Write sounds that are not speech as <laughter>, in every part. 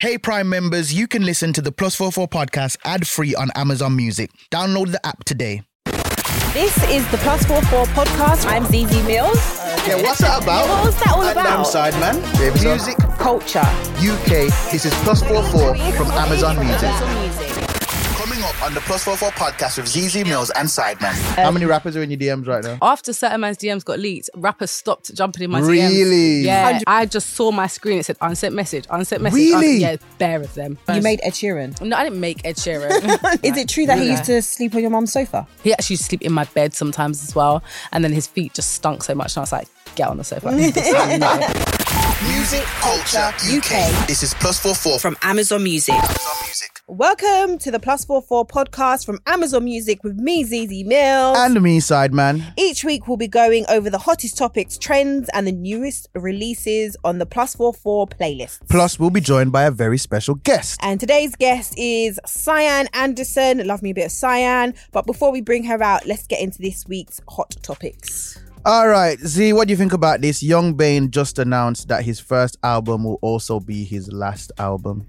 Hey Prime members, you can listen to the Plus 44 podcast ad free on Amazon Music. Download the app today. This is the Plus Four Four podcast. I'm Zeze Millz. Yeah, what's that about? What was that all And about? them side man. Music Culture. UK, this is Plus 44 from Amazon Music. Amazon Music. Coming up on the Plus 44 podcast with Zeze Millz and Sideman. Um, How many rappers are in your DMs right now? After certain man's DMs got leaked, rappers stopped jumping in my DMs. Really? Yeah. I just saw my screen. It said unsent message, unsent message. Really? un- yeah, bare of them. You made Ed Sheeran. No, I didn't make Ed Sheeran. <laughs> Is it true that he used to sleep on your mum's sofa? he actually used to sleep in my bed sometimes as well. And then his feet just stunk so much. And I was like, get on the sofa. <laughs> Music Culture UK. This is Plus 44 from From Amazon Music. Amazon Music. Welcome to the Plus Four Four podcast from Amazon Music with me, Zeze Millz. And me, Sideman. Each week, we'll be going over the hottest topics, trends, and the newest releases on the Plus Four Four playlist. Plus, we'll be joined by a very special guest. And today's guest is Sian Anderson. Love me a bit of Sian. But before we bring her out, let's get into this week's hot topics. All right, Z, what do you think about this? Yxng Bane just announced that his first album will also be his last album.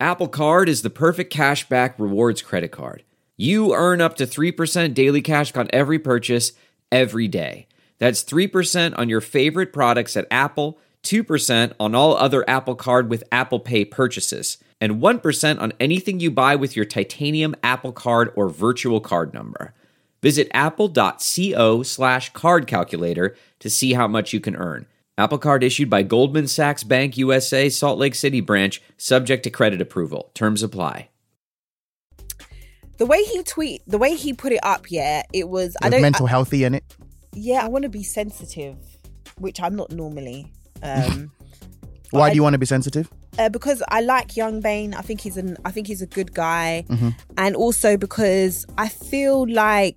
Apple Card is the perfect cashback rewards credit card. You earn up to 3% daily cash on every purchase every day. That's 3% on your favorite products at Apple, 2% on all other Apple Card with Apple Pay purchases, and 1% on anything you buy with your titanium Apple Card or virtual card number. Visit apple.co slash card calculator to see how much you can earn. Apple Card issued by Goldman Sachs Bank USA, Salt Lake City branch, subject to credit approval. Terms apply. The way he tweet, the way he put it up, yeah, it was. I don't. mental healthy in it. yeah, I want to be sensitive, which I'm not normally. Um, <laughs> Why I- do you want to be sensitive? Uh, because I like Yxng Bane. I think he's an. I think he's a good guy, Mm-hmm. and also because I feel like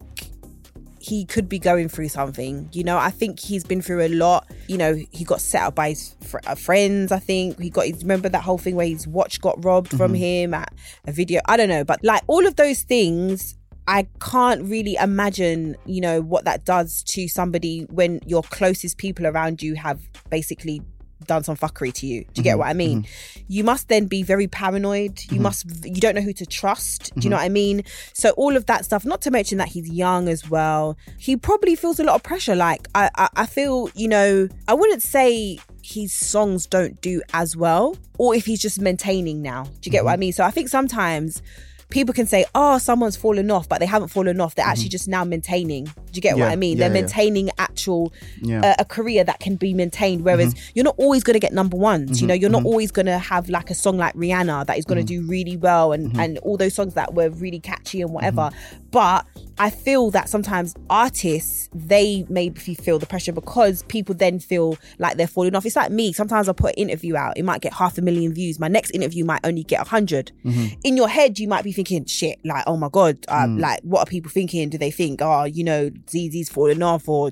he could be going through something. You know, I think he's been through a lot. You know, he got set up by his fr- uh, friends. I think he got. Remember that whole thing where his watch got robbed from Mm-hmm. him at a video. I don't know, but like all of those things. I can't really imagine, you know, what that does to somebody when your closest people around you have basically done some fuckery to you. Do you get mm-hmm. what I mean? Mm-hmm. You must then be very paranoid. You mm-hmm. must you don't know who to trust. Do you know what I mean? So all of that stuff, not to mention that he's young as well. He probably feels a lot of pressure. Like I I, I feel, you know, I wouldn't say his songs don't do as well, or if he's just maintaining now. Do you get what I mean? So I think sometimes people can say, oh, someone's fallen off, but they haven't fallen off. They're actually mm-hmm. just now maintaining. Do you get what I mean? yeah, They're yeah. maintaining actual Yeah. uh, a career that can be maintained. Whereas mm-hmm. you're not always going to get number ones. You mm-hmm. know, you're not always going to have like a song like Rihanna that is going to do really well and and all those songs that were really catchy and whatever. But I feel that sometimes artists they maybe feel the pressure because people then feel like they're falling off. It's like me. Sometimes I put an interview out, it might get half a million views. My next interview might only get a 100 mm-hmm. In your head, you might be thinking, "Shit, like oh my god, uh, mm. like what are people thinking? Do they think, oh, you know, Zeze's falling off?" Or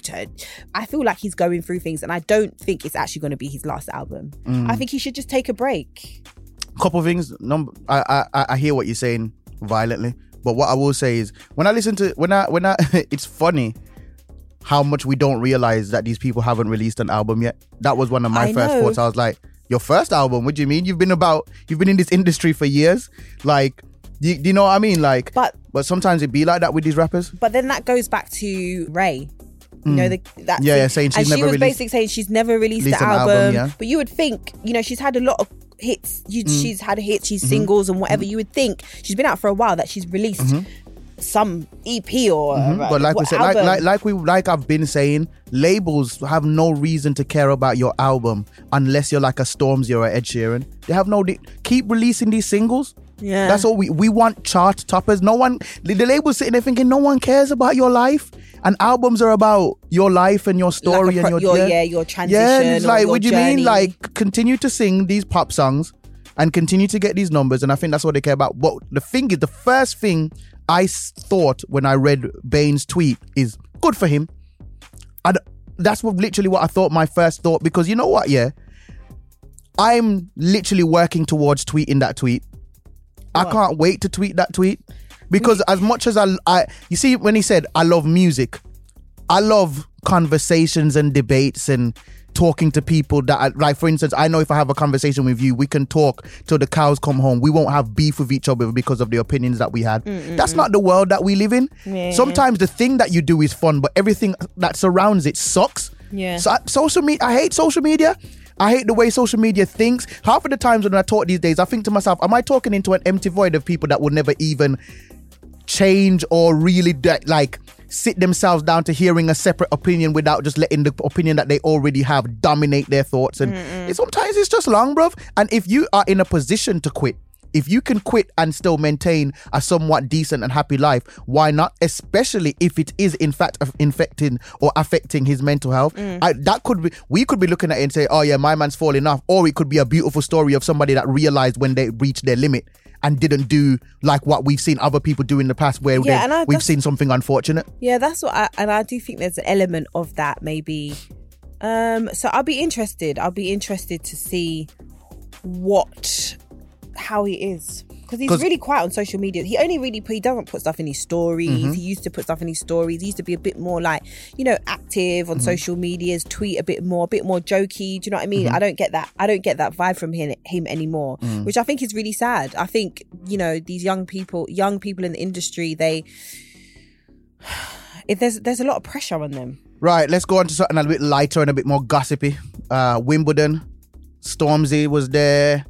I feel like he's going through things, and I don't think it's actually going to be his last album. Mm. I think he should just take a break. couple things. Number, I, I I hear what you're saying violently, but what I will say is when I listen to when I when I <laughs> it's funny how much we don't realize that these people haven't released an album yet. That was one of my I first know. thoughts. I was like, your first album? What do you mean? You've been about you've been in this industry for years. Like, do you, you know what I mean? Like, But but sometimes it be like that with these rappers. But then that goes back to Ray. You know, the, that Hmm. Yeah, yeah, saying she's and she was released- basically saying she's never released Released the an album. album, yeah. But you would think, you know, she's had a lot of hits. You, Mm. She's had hits, Mm-hmm. she's singles and whatever. You would think she's been out for a while that she's released some EP or uh, Mm-hmm. But like we said, like, like like we like I've been saying, labels have no reason to care about your album unless you're like a Stormzy or a Ed Sheeran. They have no. keep releasing these singles. Yeah. That's all we we want chart toppers. No one the, the label's sitting there thinking no one cares about your life. And albums are about your life and your story Like pro- and your, your- yeah, your Yeah, transition it's like what do you mean? Like continue to sing these pop songs and continue to get these numbers. And I think that's what they care about. But the thing is, the first thing I thought when I read Bane's tweet is good for him. And that's what literally what I thought my first thought because you know what? Yeah, I'm literally working towards tweeting that tweet. I can't wait to tweet that tweet. Because as much as I, I, you see, when he said I love music, I love conversations and debates and talking to people that are, like for instance i know if i have a conversation with you we can talk till the cows come home. We won't have beef with each other because of the opinions that we had. Mm, mm, That's mm. not the world that we live in. Sometimes the thing that you do is fun but everything that surrounds it sucks. Yeah. so social media i hate social media I hate the way social media thinks. Half of the times when I talk these days, I think to myself, am I talking into an empty void of people that will never even change or really de- like sit themselves down to hearing a separate opinion without just letting the opinion that they already have dominate their thoughts? And it- sometimes it's just long bruv. And if you are in a position to quit if you can quit and still maintain a somewhat decent and happy life, why not? Especially if it is in fact infecting or affecting his mental health. I, that could be, we could be looking at it and say, oh yeah, my man's falling off. Or it could be a beautiful story of somebody that realized when they reached their limit and didn't do like what we've seen other people do in the past where Yeah, and I- we've seen something unfortunate. Yeah, that's what I and I do think there's an element of that maybe. Um so I'll be interested. I'll be interested to see what how he is. Because he's really quiet on social media. He only really put, he doesn't put stuff in his stories. Mm-hmm. He used to put stuff in his stories. He used to be a bit more like, you know, active Mm-hmm. on social medias, tweet a bit more, a bit more jokey. Do you know what I mean? Mm-hmm. I don't get that. I don't get that vibe from him him anymore, Mm. which I think is really sad. I think, you know, these young people, young people in the industry, they <sighs> if there's there's a lot of pressure on them. Right, let's go on to something a little bit lighter and a bit more gossipy. Uh, Wimbledon, Stormzy was there,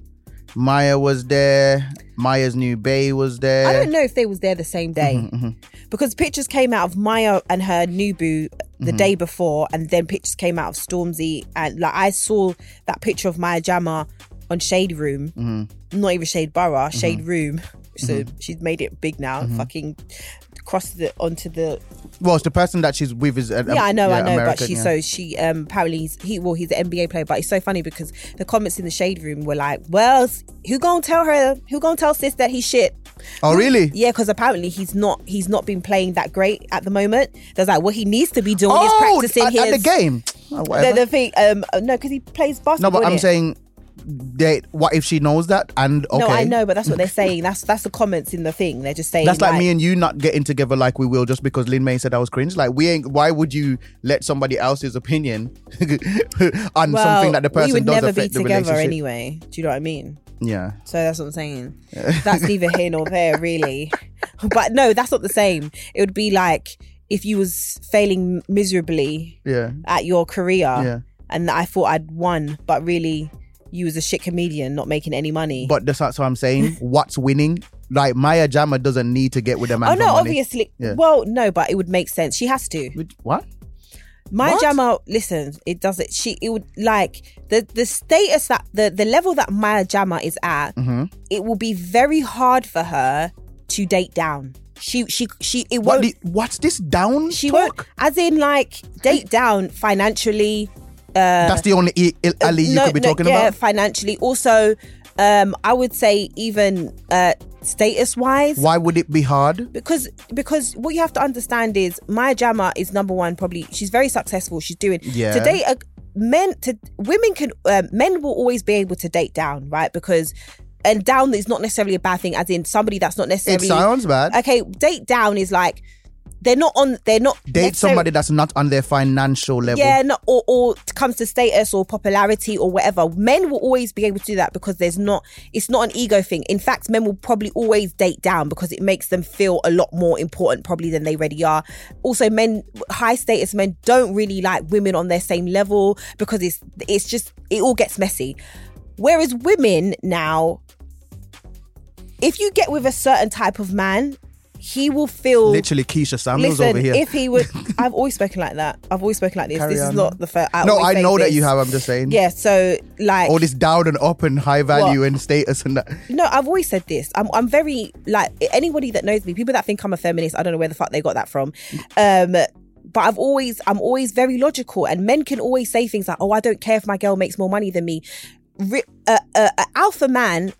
Maya was there, Maya's new Bay was there. I don't know if they was there the same day Mm-hmm, because pictures came out of Maya and her new boo the Mm-hmm. day before, and then pictures came out of Stormzy, and like I saw that picture of Maya Jama on Shade Room, Mm-hmm. not even Shade Borough, Shade Room. So she's made it big now. Mm-hmm. Fucking crossed it onto the Well, it's the person that she's with is uh, yeah, I know, I know, American, but she yeah. so she um apparently he's, he well he's an NBA player, but it's so funny because the comments in the shade room were like, well, who gonna tell her? Who gonna tell sis that he's shit? Oh, really? Yeah, because apparently he's not he's not been playing that great at the moment. There's like what he needs to be doing is Oh, practicing at, his at the game. Oh, The, the thing, um, no, because he plays basketball. no, but I'm innit? saying, they, what if she knows that? And okay, No, I know, but that's what they're <laughs> saying. That's that's the comments in the thing. They're just saying That's like, me and you not getting together like we will just because Lin May said I was cringe. Like we ain't. Why would you let somebody else's opinion <laughs> on well, something that the person we would never be the together anyway. Do you know what I mean? Yeah. So that's what I'm saying. That's <laughs> neither here nor there, really. But no, that's not the same. It would be like if you was failing miserably Yeah. at your career, Yeah. and I thought I'd won, but really you was a shit comedian, not making any money. But that's what I'm saying. <laughs> What's winning? Like Maya Jama doesn't need to get with a man. oh no, obviously. Yeah. Well, no, but it would make sense. She has to. What? Maya What? Jama, listen, it does it. She, it would like the the status that the the level that Maya Jama is at. Mm-hmm. It will be very hard for her to date down. She she she. It What? won't. The, what's this down she talk? won't. As in, like date down financially. That's the only I- Ali you no, could be no, talking yeah, about. financially. Also, um, I would say even uh, status wise. Why would it be hard? because because what you have to understand is Maya Jama is number one. Probably she's very successful. She's doing Yeah. to date a men to women can um, men will always be able to date down right because and down is not necessarily a bad thing as in somebody that's not It necessarily sounds bad. okay date down is like they're not on they're not Date somebody that's not on their financial level. yeah, no, or or comes to status or popularity or whatever. Men will always be able to do that because there's not. It's not an ego thing. In fact, men will probably always date down because it makes them feel a lot more important probably than they really are. Also, men, high status men don't really like women on their same level because it's it's just it all gets messy. Whereas women now, if you get with a certain type of man, he will feel Literally, Keisha Samuels Listen, over here. if he would, <laughs> I've always spoken like that. I've always spoken like this. Carry this on. is not the first. no, I say know that you have. I'm just saying. Yeah, so like, All this down and up and high value and status and that. no, I've always said this. I'm, I'm very like anybody that knows me, people that think I'm a feminist. I don't know where the fuck they got that from. Um, but I've always, I'm always very logical, and men can always say things like, "Oh, I don't care if my girl makes more money than me." Re- uh, uh, uh, alpha man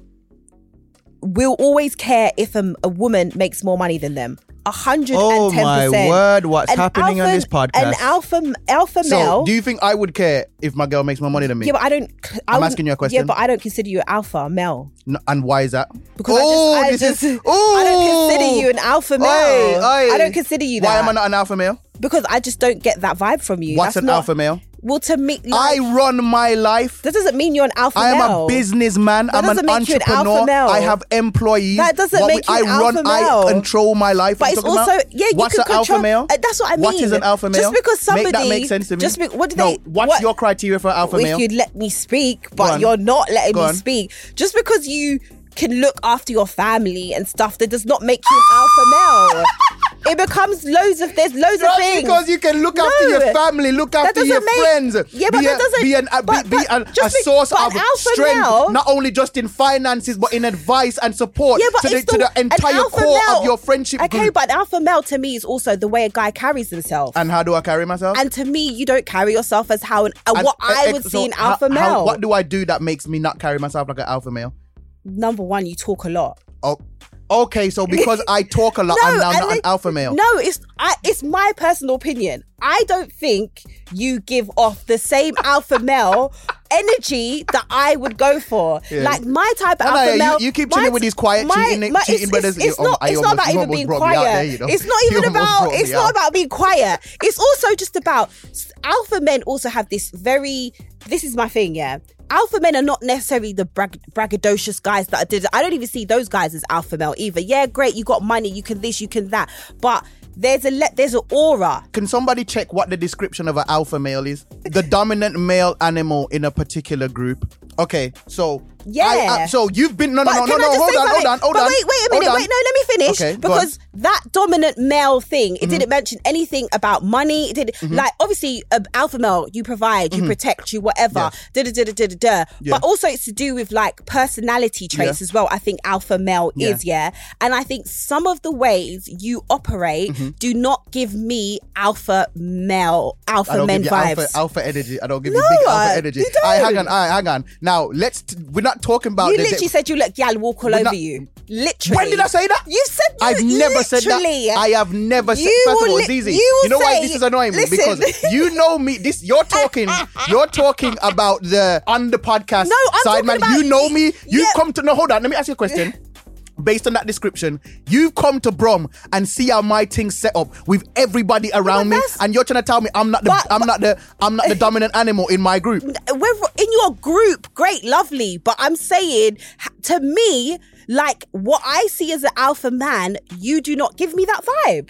will always care if a, a woman makes more money than them. A hundred Oh and ten my word! What's An happening on this podcast? An alpha alpha so, male. do you think I would care if my girl makes more money than me? yeah, but I don't. I I'm asking you a question. Yeah, but I don't consider you an alpha male No, and why is that? because oh, I just, I is. just Oh, I don't oh! consider you an alpha male. I don't consider you that Why am I not an alpha male? because I just don't get that vibe from you. What's That's an not- alpha male? Well, to me, I run my life. that doesn't mean you're an alpha male. I am male. a businessman. That I'm an doesn't make you an alpha entrepreneur. male. I have employees. That doesn't What make we- you an I run. alpha I male. control my life. But What it's also about? yeah. You What's can an alpha control- male? Uh, that's what I mean. What is an alpha male? Just because somebody make that make sense to me. Just be, what do no, they? what's what- your criteria for alpha if male? you'd let me speak, but you're not letting Go me on. speak. Just because you can look after your family and stuff, that does not make you an alpha male. <laughs> It becomes loads of there's loads of things. because you can look after No. your family, look after your make- friends, Yeah, but be, that a, doesn't- be, an, a, but- be, but an- a be- source of strength, male- not only just in finances, but in advice and support Yeah, but to, the, it's to the entire core male- of your friendship Okay, group. but alpha male to me is also the way a guy carries himself. and how do I carry myself? And to me, you don't carry yourself as how an, uh, And, what uh, I would so see an alpha how- male. what do I do that makes me not carry myself like an alpha male? Number one, you talk a lot. Oh, okay. So because I talk a lot, <laughs> I'm now not an alpha male. No, it's I, it's my personal opinion. I don't think you give off the same alpha male energy that I would go for. Yeah. Like my type of No, no, alpha you- male. you keep my chilling t- with these quiet my- cheating- my- cheating it's, brothers. It's, oh, it's not. It's almost- not about even being brought me out quiet. there, you know. It's not <laughs> even about. It's not out. about being quiet. It's also just about alpha men. Also have this very. This is my thing. Yeah. Alpha men are not necessarily the brag- braggadocious guys that I did. I don't even see those guys as alpha male either. Yeah, great, you got money, you can this, you can that, but there's a le- there's an aura. Can somebody check what the description of an alpha male is? The dominant male animal in a particular group. Okay, so Yeah. I- I- so you've been no no But no no no hold on hold on hold but on. wait, wait a minute. Wait, no, let me finish. Okay, because that dominant male thing, it didn't mention anything about money. It did like obviously uh, alpha male, you provide, you protect, you whatever. Da da da da da da. da. Yeah. But also it's to do with like personality traits Yeah. as well. I think alpha male Yeah. is yeah, and I think some of the ways you operate Mm-hmm. do not give me alpha male, alpha men vibes. alpha, alpha energy. I don't give you big uh, alpha energy. right, hang on, all right, hang on. Now let's. We're not talking about. you literally said you let gal walk all over not- you. Literally. When did I say that? You said you I've never said that. I have never said. You First of all, li- Zeze, you you know why this is annoying me because you know me. This you're talking. <laughs> you're talking about the on the podcast No, I'm side, man. about- you know me. You Yeah. come to no. Hold on. Let me ask you a question. <laughs> Based on that description, you've come to Brum and see how my thing's set up with everybody around me, and you're trying to tell me I'm not the But- I'm not the I'm not the dominant animal in my group. <laughs> In your group, great, lovely. But I'm saying to me, like what I see as an alpha man, you do not give me that vibe.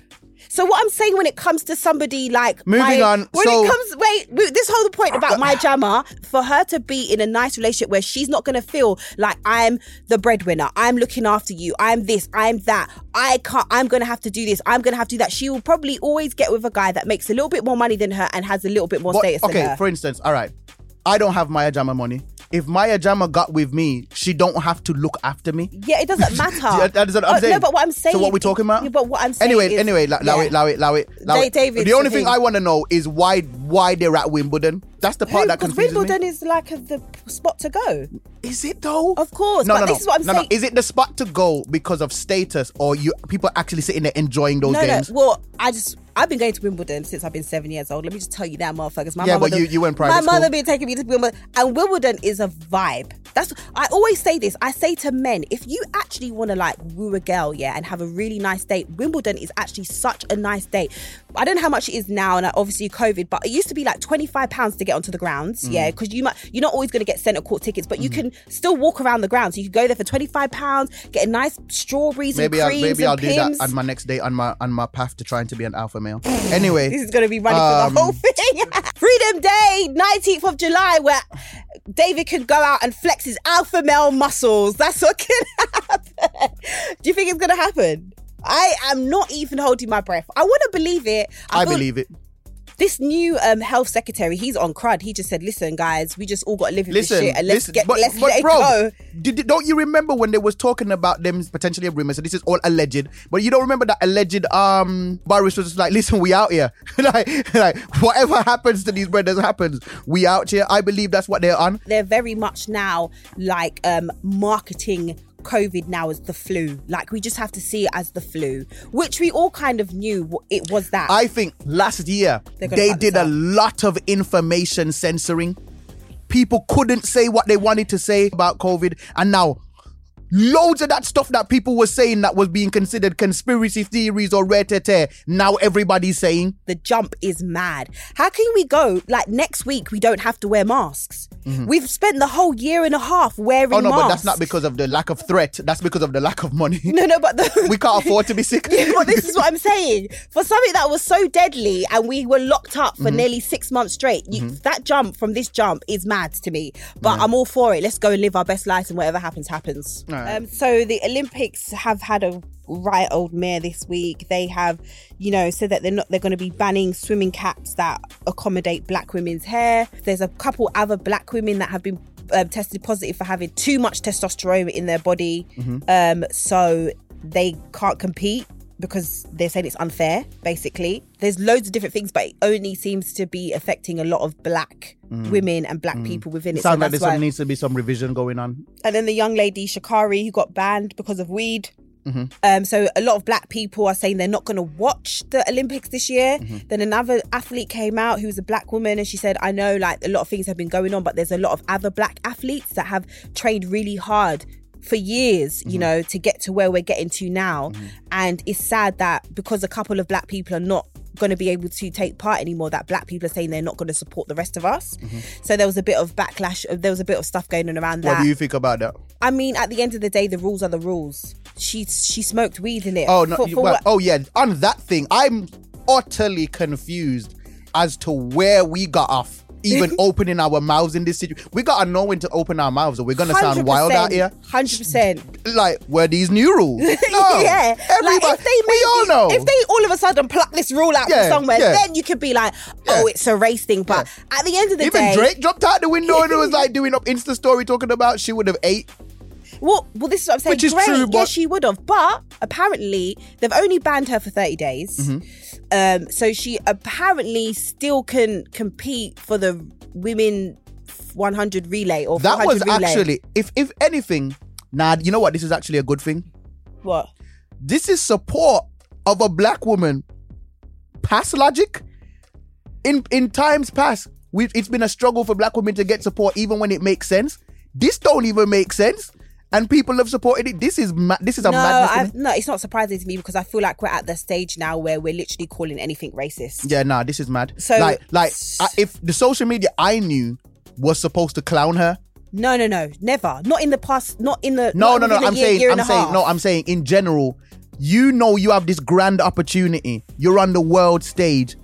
So what I'm saying when it comes to somebody like Moving my- on, when so- it comes wait, this whole point about my <coughs> jammer for her to be in a nice relationship where she's not gonna feel like I'm the breadwinner, I'm looking after you, I'm this, I'm that, I can't, I'm gonna have to do this, I'm gonna have to do that. She will probably always get with a guy that makes a little bit more money than her and has a little bit more But, status okay, than her. for instance, all right, I don't have Maya Jama money. If Maya Jama got with me, she don't have to look after me. Yeah, it doesn't <laughs> matter. That is what I'm Oh, saying. No, but what I'm saying. So what we talking about? Yeah, but what I'm saying. Anyway, is- anyway, allow yeah. it, allow it, allow it, allow it. David's the only thing. I want to know is why why they're at Wimbledon. That's the part that Because confuses Wimbledon me. is like a, the spot to go. Is it though? Of course, No, but no, no. this is what I'm no, saying. No. Is it the spot to go because of status, or you people actually sitting there enjoying those no, games? no. Well, I just I've been going to Wimbledon since I've been seven years old. Let me just tell you that, motherfuckers. My Yeah, mother, but you- you went private My school. mother been taking me to Wimbledon, and Wimbledon is a vibe. That's I always say this. I say to men, if you actually want to like woo a girl, yeah, and have a really nice date, Wimbledon is actually such a nice date. I don't know how much it is now, and obviously COVID, but it used to be like twenty five pounds to get onto the grounds, yeah, Mm. because you might you're not always going to get centre court tickets, but you can still walk around the grounds. So You can go there for twenty five pounds, get a nice strawberries Maybe and I'll maybe and I'll do that on my next day on my on my path to trying to be an alpha male. Anyway, <laughs> This is going to be running Um, for the whole thing. <laughs> Freedom Day, 19th of July, where David can go out and flex his alpha male muscles. That's what can <laughs> happen. Do you think it's going to happen? I am not even holding my breath. I want to believe it. I feel- believe it. This new um, health secretary, he's on crud. He just said, "Listen, guys, we just all got to live with Listen, this shit and let's listen, get but, let's but let bro, it go." Did, don't you remember when they was talking about them potentially a rumor? So this is all alleged, but you don't remember that alleged um Boris was just like, "Listen, we out here. <laughs> like, like whatever happens to these brothers happens. We out here." I believe that's what they're on. they're very much now like um marketing COVID now as the flu. Like we just have to see it as the flu, which we all kind of knew it was that. I think last year they did a lot of information censoring. People couldn't say what they wanted to say about COVID, and now loads of that stuff that people were saying that was being considered conspiracy theories or rare now everybody's saying the jump is mad. How can we go like next week? We don't have to wear masks. We've spent the whole year and a half wearing Mm-hmm. oh no masks. but that's not because of the lack of threat that's because of the lack of money <laughs> No, no, but the, we can't afford to be sick <laughs> Yeah, but this is what I'm saying. For something that was so deadly and we were locked up Mm-hmm. for nearly six months straight, you, that jump from this jump is mad to me. But I'm all for it. Let's go and live our best lives and whatever happens, happens. Alright. Um, so the Olympics have had a right old mayor this week. They have, you know, said that they're not they're going to be banning swimming caps that accommodate black women's hair. There's a couple other black women that have been um, tested positive for having too much testosterone in their body, um, so they can't compete because they're saying it's unfair. Basically, there's loads of different things, but it only seems to be affecting a lot of black women and black people within it. it sounds so like there needs to be some revision going on and then the young lady Sha'Carri who got banned because of weed. Mm-hmm. Um, so a lot of black people are saying they're not going to watch the Olympics this year. Mm-hmm. Then another athlete came out who was a black woman, and she said, "I know like a lot of things have been going on, but there's a lot of other black athletes that have trained really hard." For years, Mm-hmm. you know, to get to where we're getting to now. And it's sad that because a couple of black people are not going to be able to take part anymore, that black people are saying they're not going to support the rest of us. So there was a bit of backlash, there was a bit of stuff going on around Mm-hmm. what do you think about that I mean, at the end of the day, the rules are the rules. She she smoked weed in it. Oh no! For- you- for well, oh yeah. On that thing, I'm utterly confused as to where we got off. Even <laughs> opening our mouths in this situation, we gotta know when to open our mouths, or we're gonna sound wild out here. Hundred percent. Like, were these new rules? <laughs> No, yeah. everybody. like if they we all know. If they all of a sudden pluck this rule out Yeah, from somewhere, yeah. then you could be like, oh, Yeah. it's a race thing. But at the end of the day Even day, Drake dropped out the window and was <laughs> like doing up Insta story talking about she would have ate. Well, well, this is what I'm saying. Which is Great, true, yeah, but- she would have. But apparently, they've only banned her for 30 days. Mm-hmm. Um, so she apparently still can compete for the women 100 relay or That was relay. actually, if if anything, nah, you know what? This is actually a good thing. what? This is support of a black woman. Past logic. In in times past, we it's been a struggle for black women to get support, even when it makes sense. This don't even make sense, and people have supported it. This is ma- this is a No, madness. no, it's not surprising to me because I feel like we're at the stage now where we're literally calling anything racist. Yeah, nah, this is mad. So- like, like I, if the social media I knew was supposed to clown her, No, no, no, never. Not in the past. Not in the. No, no, no. I'm year, saying, year I'm saying, no. I'm saying, in general, you know, you have this grand opportunity. You're on the world stage.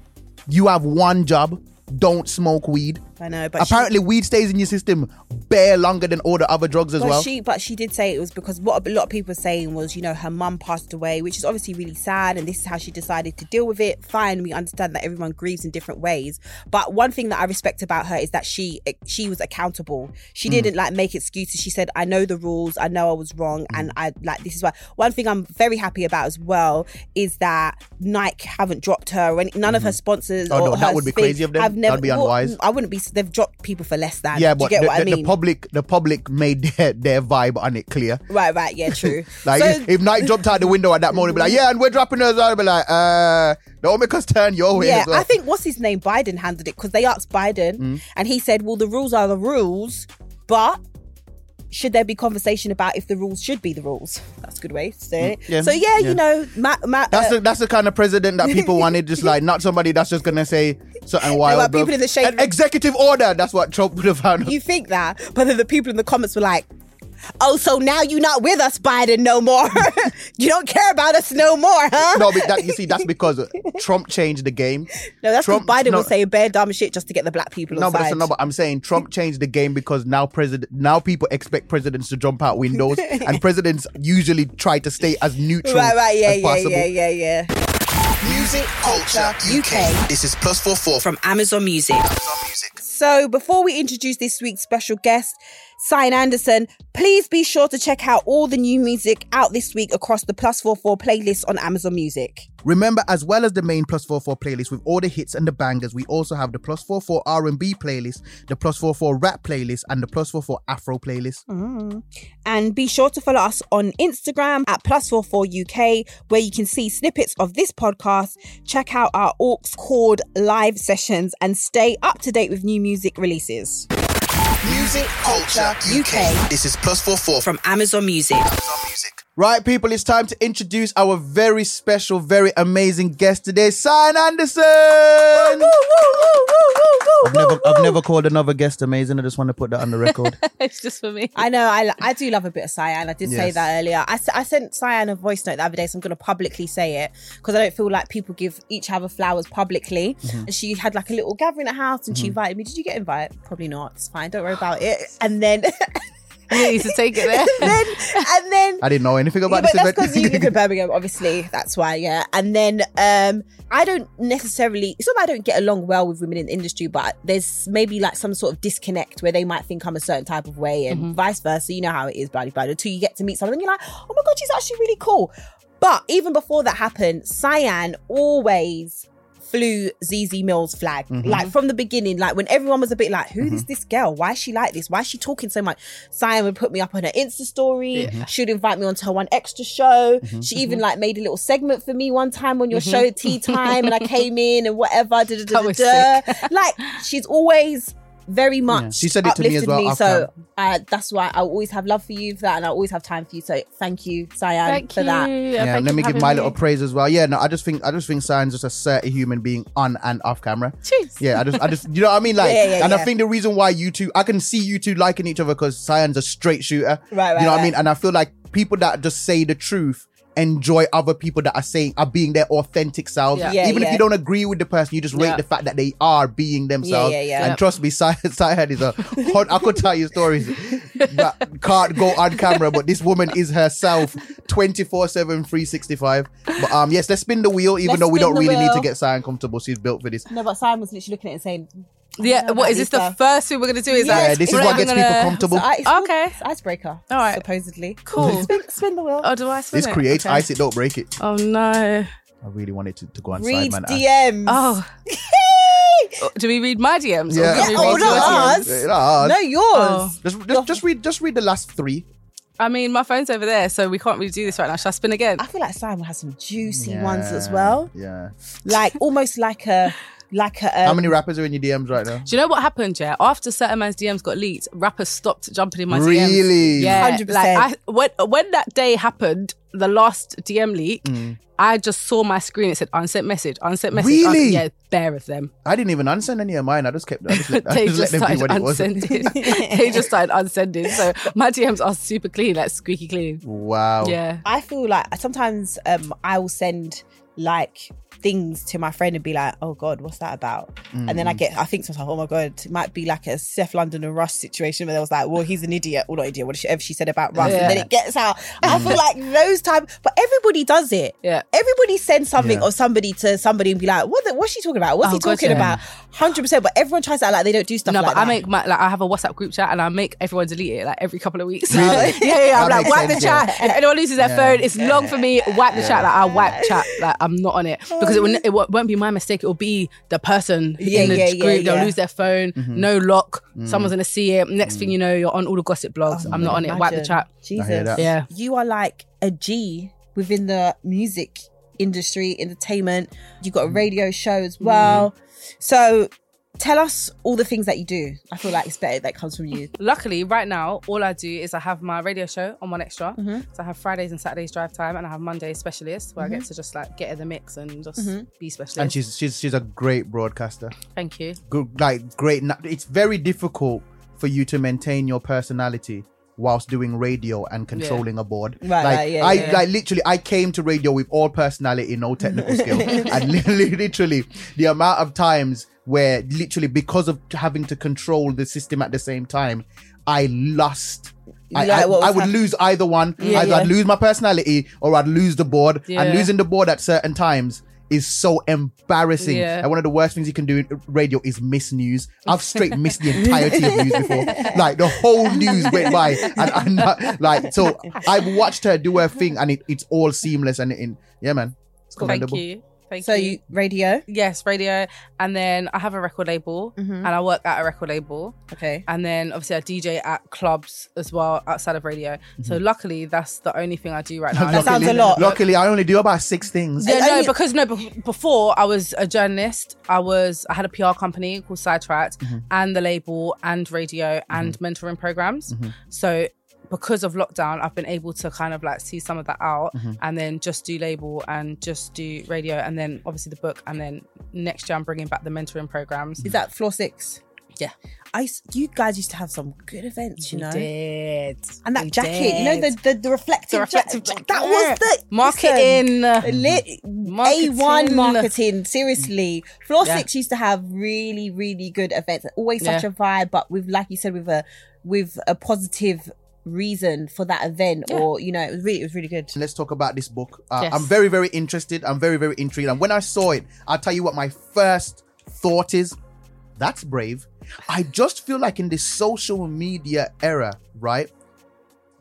You have one job. Don't smoke weed. I know, but she- Apparently, weed stays in your system bare longer than all the other drugs as But well. she, but she did say it was because what a lot of people were saying was, you know, her mum passed away, which is obviously really sad, and this is how she decided to deal with it. Fine, we understand that everyone grieves in different ways, but one thing that I respect about her is that she she was accountable. She Mm. didn't like make excuses. She said, "I know the rules. I know I was wrong, Mm. and I like this is why." One thing I'm very happy about as well is that Nike haven't dropped her, or any, none of her sponsors. Oh, or no, that would be crazy of them. have never, That'd be well, unwise. I wouldn't be. They've dropped people for less than. yeah, Do but you get the, what I the- mean? the public, the public made <laughs> their, their vibe on it clear. Right, right, yeah, true. <laughs> Like So- if Nike jumped out the window at that moment, be like, yeah, and we're dropping us. I'd be like, uh, don't make us turn your way. yeah, as well. I think what's his name? Biden handled it because they asked Biden, Mm. and he said, "Well, the rules are the rules, but." Should there be conversation about if the rules should be the rules? That's a good way to say it. Mm, yeah, so yeah, yeah. you know, Matt, Matt, That's uh, the that's the kind of president that people <laughs> wanted, just like not somebody that's just gonna say something wild. like people in the shade An executive order. That's what Trump would have found. you think that, but then the people in the comments were like, "Oh, so now you're not with us, Biden, no more. <laughs> you don't care about us no more, huh?" no, but that you see, that's because Trump changed the game. <laughs> No, that's because Trump- Biden no. was saying bare dumb shit just to get the black people No, on but that's no, but I'm saying Trump <laughs> changed the game because now president now people expect presidents to jump out windows, and presidents usually try to stay as neutral right, right, yeah, as yeah, possible. yeah, yeah, yeah. Music Culture UK. This is plus four four From Amazon Music. Amazon Music. So, before we introduce this week's special guest, Sian Anderson, please be sure to check out all the new music out this week across the Plus 44 playlist on Amazon Music. Remember, as well as the main Plus 44 playlist with all the hits and the bangers, we also have the Plus 44 R&B playlist, the Plus 44 rap playlist, and the Plus 44 Afro playlist. Mm. And be sure to follow us on Instagram at Plus44UK, where you can see snippets of this podcast, check out our Orcs Chord live sessions, and stay up to date with new music releases. Music Culture UK. This is plus four four from From Amazon Music. Amazon Music. Right, people, it's time to introduce our very special, very amazing guest today, Sian Anderson. I've never, I've never called another guest amazing. I just want to put that on the record. <laughs> it's just for me. I know, I, I do love a bit of Sian. I did say that earlier. I, I sent Sian a voice note the other day, so I'm going to publicly say it because I don't feel like people give each other flowers publicly. Mm-hmm. And she had like a little gathering at house and she mm-hmm. invited me. Did you get invited? Probably not. It's fine. Don't worry about it. And then, <laughs> You need to take it there. <laughs> then and then I didn't know anything Yeah, about but this that's because you live in. <laughs> Birmingham, obviously. That's why, yeah. And then um I don't necessarily it's not that I don't get along well with women in the industry, but there's maybe like some sort of disconnect where they might think I'm a certain type of way and vice versa. You know how it is, bloody bloody. Until you get to meet someone and you're like, oh my god, she's actually really cool. But even before that happened, Sian always flew Zeze Millz flag. Like mm-hmm. from the beginning, like when everyone was a bit like, who is mm-hmm. this girl? Why is she like this? Why is she talking so much? Sian would put me up on her Insta story. She would invite me onto her 1Xtra show. Mm-hmm. She even like made a little segment for me one time on your show, Tea Time, and I <laughs> came in and whatever. Da, da, da, That da. like she's always very much She said it to me as well me, so uh, that's why I always have love for you for that, and I always have time for you. So thank you, Sian, Thank for you. that. Yeah, thank let me give my me. little praise as well. Yeah, no, I just think I just think Sian's just a certain human being on and off camera. Cheers. Yeah, I just, I just, you know what I mean? Like, Yeah, yeah, and I think the reason why you two, I can see you two liking each other because Sian's a straight shooter. Right, right, You know what I mean? And I feel like people that just say the truth enjoy other people that are saying are being their authentic selves. Yeah. Yeah, Even if you don't agree with the person, you just rate the fact that they are being themselves. yeah, yeah. And trust me, <laughs> Sian is a hot. I could tell you stories that can't go on camera, but this woman is herself 24 7, 365. But um, yes, let's spin the wheel, even Let's though we don't really need to get Sian comfortable. She's built for this. No, but Simon was literally looking at it and saying, Yeah, know what about this the first thing we're gonna do? Is Yeah, that this is we're what not gets even people gonna- comfortable. So I, Okay. it's icebreaker. All right. Supposedly. Cool. spin, spin the wheel. Oh, do I spin This it? creates Okay. ice, it don't break it. Oh no. I really wanted to, to go on Read side. DMs. Oh. <laughs> <laughs> Oh, Do we read my DMs? or Yeah. do we Yeah, oh, read not your ours. DMs? Yeah, nah, no, yours. Oh. Just, just, just read, just read the last three. I mean, my phone's over there, so we can't really do this right now. Should I spin again? I feel like Simon has some juicy Yeah, ones as well. Yeah. <laughs> Like almost like a like a um, How many rappers are in your DMs right now? Do you know what happened? Yeah, after certain man's DMs got leaked, rappers stopped jumping in my DMs. Really? Yeah, 100%. like I, when when that day happened, the last DM leak, Mm. I just saw my screen. It said unsent message, unsent message. Really? Un- yeah, bare of them. I didn't even unsend any of mine. I just kept. I just, I <laughs> They just, just let them be started what it was. unsending. <laughs> <laughs> they just started unsending. So my DMs are super clean, like squeaky clean. Wow. Yeah. I feel like sometimes um I will send like things to my friend and be like, oh God, what's that about? And then I mm. get, I think sometimes, oh my God, it might be like a Seth London and Russ situation where they was like, well, he's an idiot. Well, not idiot, whatever she said about Russ. Yeah. And then it gets out. I mm. feel like those type, but everybody does it. Yeah. Everybody sends something Yeah. or somebody to somebody and be like, what the, what's she talking about? What's Oh, he talking gotcha. about? 100%. But everyone tries to like they don't do stuff No, like but I make my like I have a WhatsApp group chat and I make everyone delete it like every couple of weeks. Really? <laughs> yeah, yeah. I'm That like wipe the sense, yeah. chat. If anyone loses their phone, it's long for me. Wipe the chat. Like I wipe chat. Like I'm not on it <laughs> because it, will, it won't won't be my mistake. It will be the person Yeah, in the yeah, yeah, group. They'll yeah. lose their phone. Mm-hmm. No lock. Mm. Someone's gonna see it. Next thing you know, you're on all the gossip blogs. I'm not on it. Wipe the Imagine. chat. Jesus. Yeah. You are like a G within the music industry, entertainment. You've got a radio show as well. So tell us all the things that you do. I feel like it's better that comes from you. <laughs> Luckily, right now, all I do is I have my radio show on 1Xtra. Mm-hmm. So I have Fridays and Saturdays drive time, and I have Monday specialist where I get to just like get in the mix and just Mm-hmm. be specialist. And she's she's she's a great broadcaster. Thank you. Good, like great. It's very difficult for you to maintain your personality whilst doing radio and controlling a board. Right, like right, yeah, I yeah. like literally I came to radio with all personality, no <laughs> technical skill. and literally, <laughs> literally the amount of times where literally because of having to control the system at the same time, I lost I, Like I, I would hap- lose either one. Yeah, either yeah. I'd lose my personality or I'd lose the board. Yeah. And losing the board at certain times is so embarrassing. Yeah. And one of the worst things you can do in radio is miss news. I've straight missed the entirety of news before. <laughs> Like the whole news went by. And I'm not <laughs> like so I've watched her do her thing and it, it's all seamless and in yeah man. It's Thank commendable. you. Thank So you. you radio, Yes, radio, and then I have a record label, Mm-hmm. and I work at a record label, okay? and then obviously I DJ at clubs as well outside of radio. So Mm-hmm. luckily, that's the only thing I do right <laughs> now. That sounds a lot. Luckily, I only do about six things. Yeah, no, because no, bef- before I was a journalist. I was I had a PR company called Sidetracked, Mm-hmm. and the label, and radio, and mentoring programs. Mm-hmm. So because of lockdown, I've been able to kind of like see some of that out, Mm-hmm. and then just do label and just do radio, and then obviously the book, and then next year I'm bringing back the mentoring programs. Is that floor six? Yeah. I used, you guys used to have some good events, you We know. did. And that We jacket, you know, the the, the reflective, The reflective jacket. jacket. That was the Marketing. listen, Marketing. A1 marketing. Seriously, Floor Yeah. Six used to have really, really good events. Always such Yeah. a vibe, but with, like you said, with a with a positive reason for that event, Yeah. or you know, it was really, it was really good. let's talk about this book. Uh, Yes. I'm very, very interested. I'm very, very intrigued. And when I saw it, I'll tell you what my first thought is. That's brave. I just feel like in this social media era, right?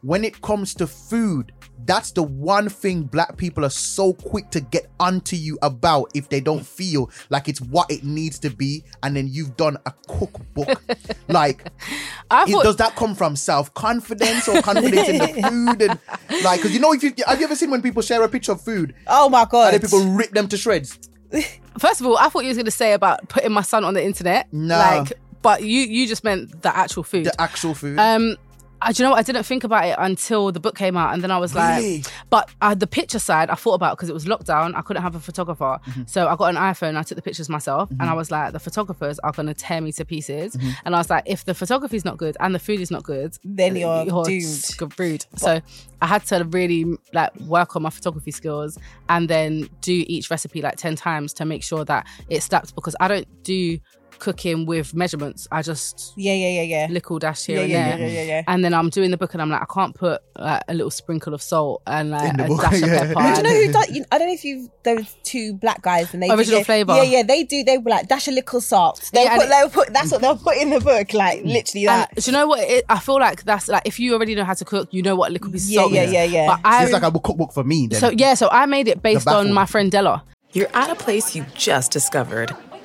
When it comes to food, that's the one thing black people are so quick to get onto you about if they don't feel like it's what it needs to be. And then you've done a cookbook. <laughs> like, it- thought does that come from self confidence or confidence in the <laughs> food? And like, because you know, if you have you ever seen when people share a picture of food Oh my god! and then people rip them to shreds? <laughs> First of all, I thought you was going to say about putting my son on the internet. No. Like, but you you just meant the actual food. The actual food. um, I, do you know what? I didn't think about it until the book came out, and then I was Really? like, but uh, the picture side I thought about because it was lockdown. I couldn't have a photographer, Mm-hmm. so I got an iPhone. I took the pictures myself, and I was like, the photographers are going to tear me to pieces. Mm-hmm. And I was like, if the photography's not good and the food is not good, Then you're doomed. screwed. So I had to really like work on my photography skills and then do each recipe like 10 times to make sure that it slapped because I don't do cooking with measurements. I just yeah, yeah, yeah, yeah. little dash here Yeah, and yeah, there. yeah, yeah, yeah. And then I'm doing the book and I'm like, I can't put like, a little sprinkle of salt and like a book, dash of pepper. Do you know who <laughs> does? You, I don't know if you've those two black guys and they Original their- flavour. Yeah, yeah, they do. They were like dash a little salt. They'll Yeah, put, they'll put. That's what they'll put in the book. Like literally and that. do you know what? It, I feel like that's like if you already know how to cook, you know what a little piece of Yeah, salt yeah, is. yeah, yeah. But I it's like a cookbook for me. Then. so yeah, so I made it based on my friend Della. You're at a place you just discovered.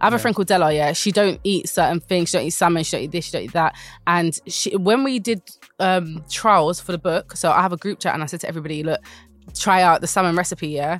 I have a friend called Della. Yeah, she don't eat certain things. She don't eat salmon. She don't eat this. She don't eat that. And she, when we did um, trials for the book, so I have a group chat, and I said to everybody, "Look, try out the salmon recipe." Yeah,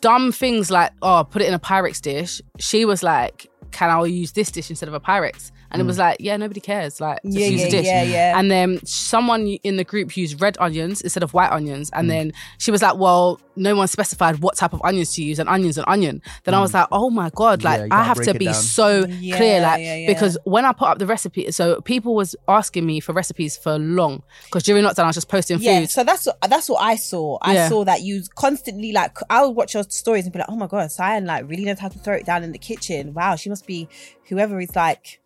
dumb things like, "Oh, put it in a Pyrex dish." She was like, "Can I use this dish instead of a Pyrex?" And it was like, "Yeah, nobody cares. Like, just Yeah, use yeah, a dish." yeah, yeah. And then someone in the group used red onions instead of white onions. Mm. And then she was like, "Well, no one specified what type of onions to use, and onions and onion." Then I was like, "Oh my god!" Like, Mm. Yeah, I have to be down. so Yeah, clear, like yeah, yeah. because when I put up the recipe, so people was asking me for recipes for long because during lockdown I was just posting Yeah, food. so that's what that's what I saw. I Yeah. saw that you constantly like I would watch your stories and be like, oh my god, Sian like really knows how to throw it down in the kitchen. Wow, she must be whoever is like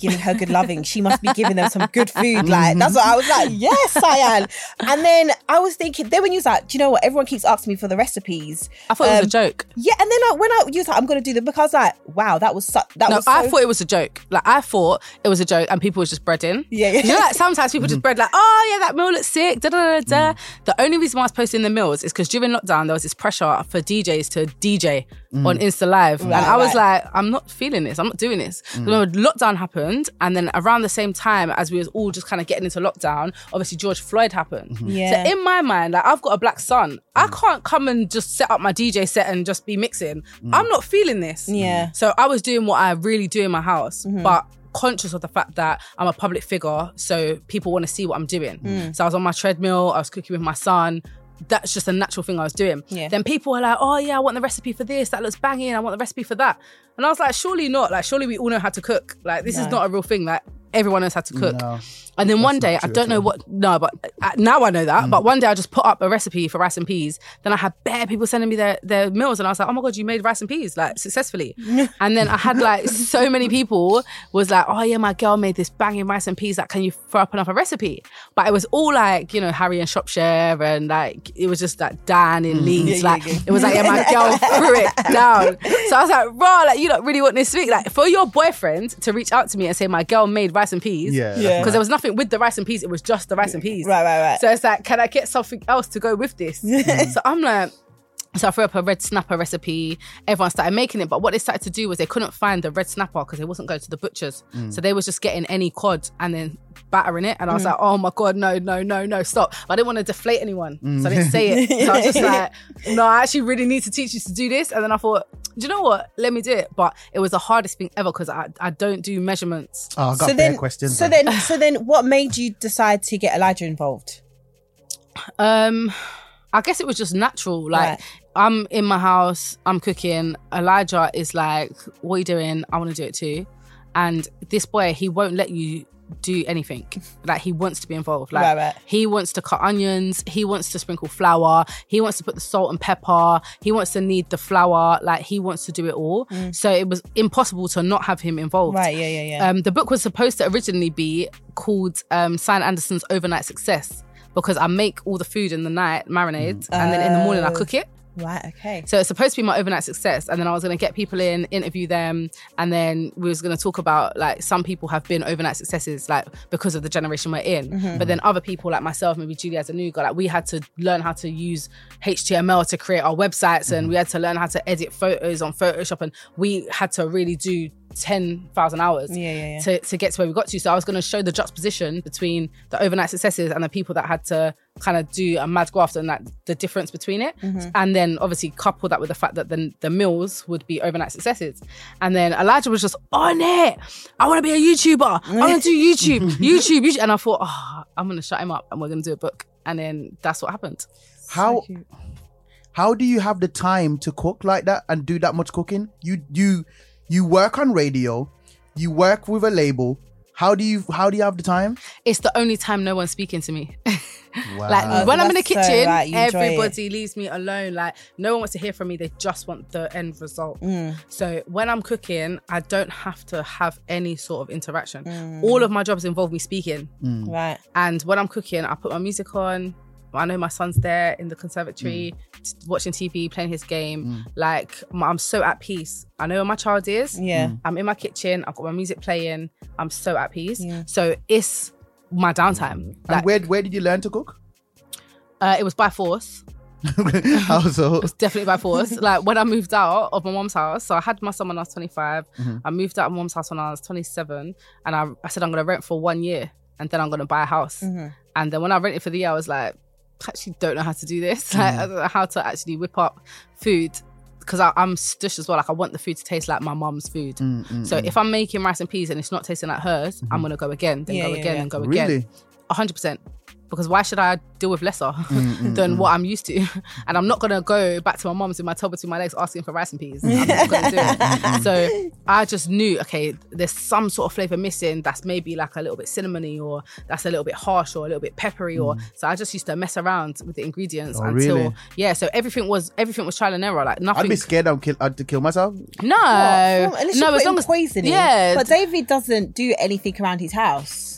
giving her good loving. She must be giving them some good food. Like mm-hmm. that's what I was like. Yes, Sian. And then I was thinking. Then when you was like, do you know what? Everyone keeps asking me for the recipes. I thought it was Um, a joke. Yeah, and then I, when I you was like, I'm gonna do them because I was like, wow, that was su- that No, was. I so- thought it was a joke. Like I thought it was a joke, and people was just breading. Yeah, yeah. You know, like sometimes people just mm. bread like, oh yeah, that meal looks sick. Da da da da. Mm. The only reason why I was posting the meals is because during lockdown there was this pressure for DJs to DJ mm. on Insta Live, and I was right. like, I'm not feeling this. I'm not doing this. So when lockdown happened, happened, and then around the same time as we was all just kind of getting into lockdown, obviously George Floyd happened. Mm-hmm. Yeah. So in my mind, like I've got a black son, I mm. can't come and just set up my DJ set and just be mixing. Mm. I'm not feeling this. Yeah. So I was doing what I really do in my house, mm-hmm. but conscious of the fact that I'm a public figure, so people want to see what I'm doing. Mm. So I was on my treadmill, I was cooking with my son. That's just a natural thing I was doing. Yeah. Then people were like, "Oh yeah, I want the recipe for this. That looks banging. I want the recipe for that." And I was like, "Surely not. Like, surely we all know how to cook. Like, this is not a real thing. Like, everyone knows how to cook." No. And then one day, I don't know what. No, but uh, now I know that. But one day, I just put up a recipe for rice and peas. Then I had bare people sending me their their meals, and I was like, "Oh my god, you made rice and peas like successfully!" <laughs> and then I had like so many people was like, "Oh yeah, my girl made this banging rice and peas. Like, can you throw up another recipe?" But it was all like you know Harry and Shropshire, and like it was just like Dan in Leeds. like it was like yeah, my girl <laughs> threw it down. So I was like, "Raw, like you don't really want this week, like for your boyfriend to reach out to me and say my girl made rice and peas." Yeah. Yeah. because there was nothing with the rice and peas. It was just the rice and peas. Right, right, right. So it's like, can I get something else to go with this? <laughs> Mm. so I'm like. So I threw up a red snapper recipe. Everyone started making it, but what they started to do was they couldn't find the red snapper because they wasn't going to the butchers. Mm. So they was just getting any cod and then battering it. And I was mm. like, oh my god, no, no, no, no, stop! But I didn't want to deflate anyone, so I mm. didn't say it. So I was just <laughs> like, no, I actually really need to teach you to do this. And then I thought, do you know what? Let me do it. But it was the hardest thing ever because I I don't do measurements. Oh, I got so then, questions. so then, so then, what made you decide to get Elijah involved? Um, I guess it was just natural. Like Right. I'm in my house, I'm cooking. Elijah is like, "What are you doing? I want to do it too." And this boy, he won't let you do anything. Like he wants to be involved. Like Right, right. he wants to cut onions. He wants to sprinkle flour. He wants to put the salt and pepper. He wants to knead the flour. Like he wants to do it all. So it was impossible to not have him involved. Mm. Right, yeah, yeah, yeah. Um, the book was supposed to originally be called um, Anderson's Overnight Success because I make all the food in the night, marinade, and then in the morning I Oh. cook it. Right, okay. So it's supposed to be my overnight success, and then I was going to get people in, interview them, and then we was going to talk about like some people have been overnight successes, like because of the generation we're in. Mm-hmm. But then other people, like myself, maybe Julia as a new girl, like we had to learn how to use HTML to create our websites, and we had to learn how to edit photos on Photoshop, and we had to really do ten thousand hours Yeah, yeah, yeah. to to get to where we got to. So I was going to show the juxtaposition between the overnight successes and the people that had to kind of do a mad graft and like the difference between it. Mm-hmm. And then obviously couple that with the fact that the, the meals would be overnight successes. And then Elijah was just on it. I want to be a YouTuber. I want to do YouTube, <laughs> YouTube, YouTube. And I thought, oh, I'm going to shut him up and we're going to do a book. And then that's what happened. how how do you have the time to cook like that and do that much cooking? You you you work on radio, you work with a label. How do you how do you have the time? It's the only time no one's speaking to me. <laughs> Wow. Like Oh, when I'm in the that's so, kitchen, like, you enjoy it. everybody leaves me alone. Like no one wants to hear from me. They just want the end result. Mm. So when I'm cooking, I don't have to have any sort of interaction. Mm. All of my jobs involve me speaking. Right. And when I'm cooking, I put my music on. I know my son's there in the conservatory, mm. t- watching TV, playing his game. Mm. Like I'm so at peace. I know where my child is. Yeah. Mm. I'm in my kitchen. I've got my music playing. I'm so at peace. Yeah. So it's my downtime. and Like, where where did you learn to cook? uh, it was by force. <laughs> How so? <laughs> definitely by force. <laughs> like when I moved out of my mom's house, so I had my son when I was 25. Mm-hmm. I moved out of my mom's house when I was 27, and I, I said I'm gonna rent for one year, and then I'm gonna buy a house. Mm-hmm. And then when I rented for the year, I was like, I actually don't know how to do this. <laughs> Like I mm. don't know how to actually whip up food. Because I'm stush as well. Like I want the food to taste like my mum's food. Mm, mm so mm. if I'm making rice and peas and it's not tasting like hers, I'm mm-hmm. gonna go again, then Yeah, go yeah, again, yeah. and go again Really? hundred percent. Because why should I deal with lesser <laughs> Mm, than what I'm used to? <laughs> And I'm not gonna go back to my mom's with my top between my legs asking for rice and peas. I'm not gonna do it. <laughs> So I just knew, okay, there's some sort of flavor missing that's maybe like a little bit cinnamony or that's a little bit harsh or a little bit peppery or so I just used to mess around with the ingredients Mm. Oh, until really? yeah. So everything was everything was trial and error. Like nothing. I'd be scared I'd kill I'd kill myself. no, Well, no, put as in long as poison in. yeah. But David doesn't do anything around his house.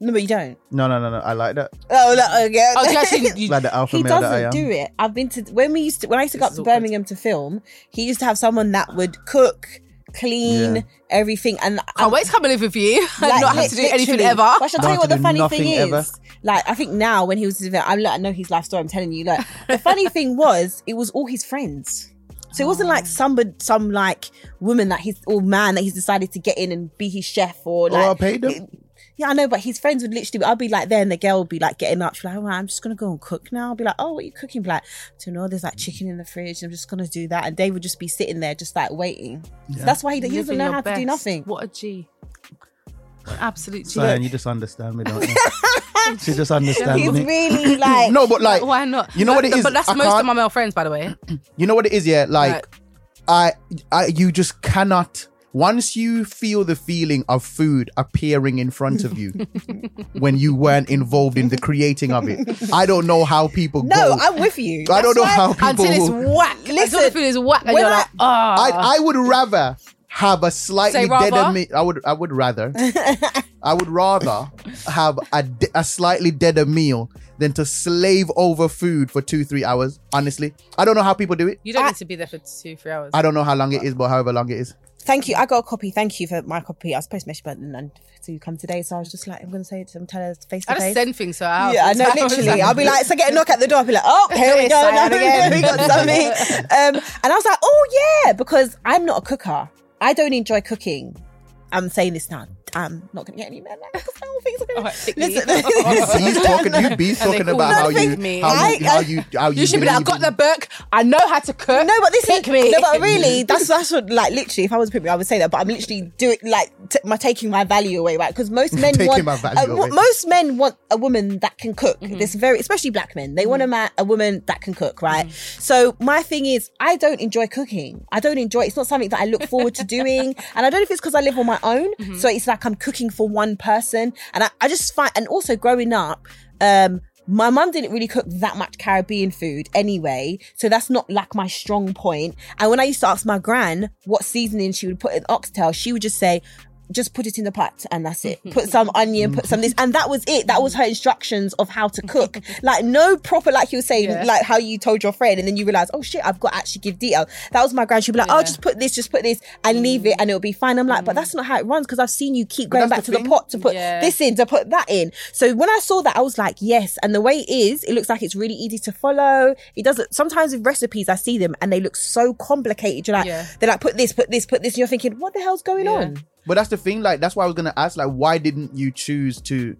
No, but you don't. No, no, no, no. I like that. Oh, no, okay. Oh, do you <laughs> you, Like the alpha he male that I doesn't do it. I've been to when we used to when I used to go This up to is awkward. Birmingham to film. He used to have someone that would cook, clean Yeah. everything, and can't wait to come and live with you. and <laughs> not have to do li- anything literally. ever. But shall I tell Don't you what to the do funny nothing thing is? ever. Like I think now when he was, I'm like, I know his life story. I'm telling you, like the funny thing was, it was all his friends. So it wasn't like oh. somebody, some like woman that he's or man that he's decided to get in and be his chef or like. Oh, I paid them. Yeah, I know, but his friends would literally. I'd be like there, and the girl would be like getting up. She's like, "Oh, I'm just gonna go and cook now." I'll be like, "Oh, what are you cooking?" Be like, "To know there's like chicken in the fridge. I'm just gonna do that." And they would just be sitting there, just like waiting. So that's why he, he doesn't know your how to do nothing. What a G. What an absolute G. Sian, you just understand me, don't you? <laughs> she just understands He's me. really <laughs> like No, but like, Why not? You know what it is. But- that's I most of can't- my male friends, by the way. <clears throat> You know what it is, yeah? Like, Right. I, I, you just cannot. Once you feel the feeling of food appearing in front of you, <laughs> when you weren't involved in the creating of it, I don't know how people No, go. I'm with you. I don't That's know how people. Until it's will- whack. Listen, Until the food is whack. And you're I- like, ah. I, I would rather have a slightly deader meal. I would, I would rather, <laughs> I would rather have a, de- a slightly deader meal than to slave over food for two, three hours. Honestly, I don't know how people do it. you don't I- need to be there for two, three hours. I don't know how long it is, but however long it is. Thank you. I got a copy. Thank you for my copy. I was supposed to message, but none to come today, so I was just like, I'm gonna say it. to telling her face I to just send things to her house. Yeah, I know. <laughs> Literally, I'll be like, so get a knock at the door. I'll be like, oh, here we go, now <laughs> again. we got something. <laughs> Um, and I was like, oh yeah, because I'm not a cooker. I don't enjoy cooking. I'm saying this now. I'm not gonna get any men. Like, <laughs> I don't think it's gonna. All right. Listen, <laughs> He's talking. You be talking call about how you, me. how you, I- how you, how you. You should be like, I believe got the book. I know how to cook. No, but this Pick is me. no, but <laughs> really, that's that's what like literally. If I was pick me, I would say that. But I'm literally doing like t- my taking my value away, right? Because most men Taking want my value uh, away. most men want a woman that can cook. Mm-hmm. This very, especially black men, they want a man, a woman that can cook, right? So my thing is, I don't enjoy cooking. I don't enjoy. It's not something that I look forward to doing, and I don't know if it's because I live on my own. Mm-hmm. So it's like I'm cooking for one person, and I, I just find, and also growing up, um. My mum didn't really cook that much Caribbean food anyway, so that's not like my strong point. And when I used to ask my gran what seasoning she would put in oxtail, she would just say, just put it in the pot and that's it. Mm-hmm. Put some onion, put some this, mm-hmm. and that was it. That was her instructions of how to cook. <laughs> Like no proper, like you were saying, Yeah. like how you told your friend, and then you realize, oh shit, I've got to actually give detail. That was my grand. She'd be like, oh, Yeah. just put this, just put this, and leave it, and it'll be fine. I'm like, but mm. that's not how it runs because I've seen you keep going back the to thing. the pot to put Yeah. this in, to put that in. So when I saw that, I was like, yes. And the way it is, it looks like it's really easy to follow. It doesn't. Sometimes with recipes, I see them and they look so complicated. You're like, Yeah. they're like, put this, put this, put this, and you're thinking, what the hell's going on? But that's the thing. Like that's why I was gonna ask. Like, why didn't you choose to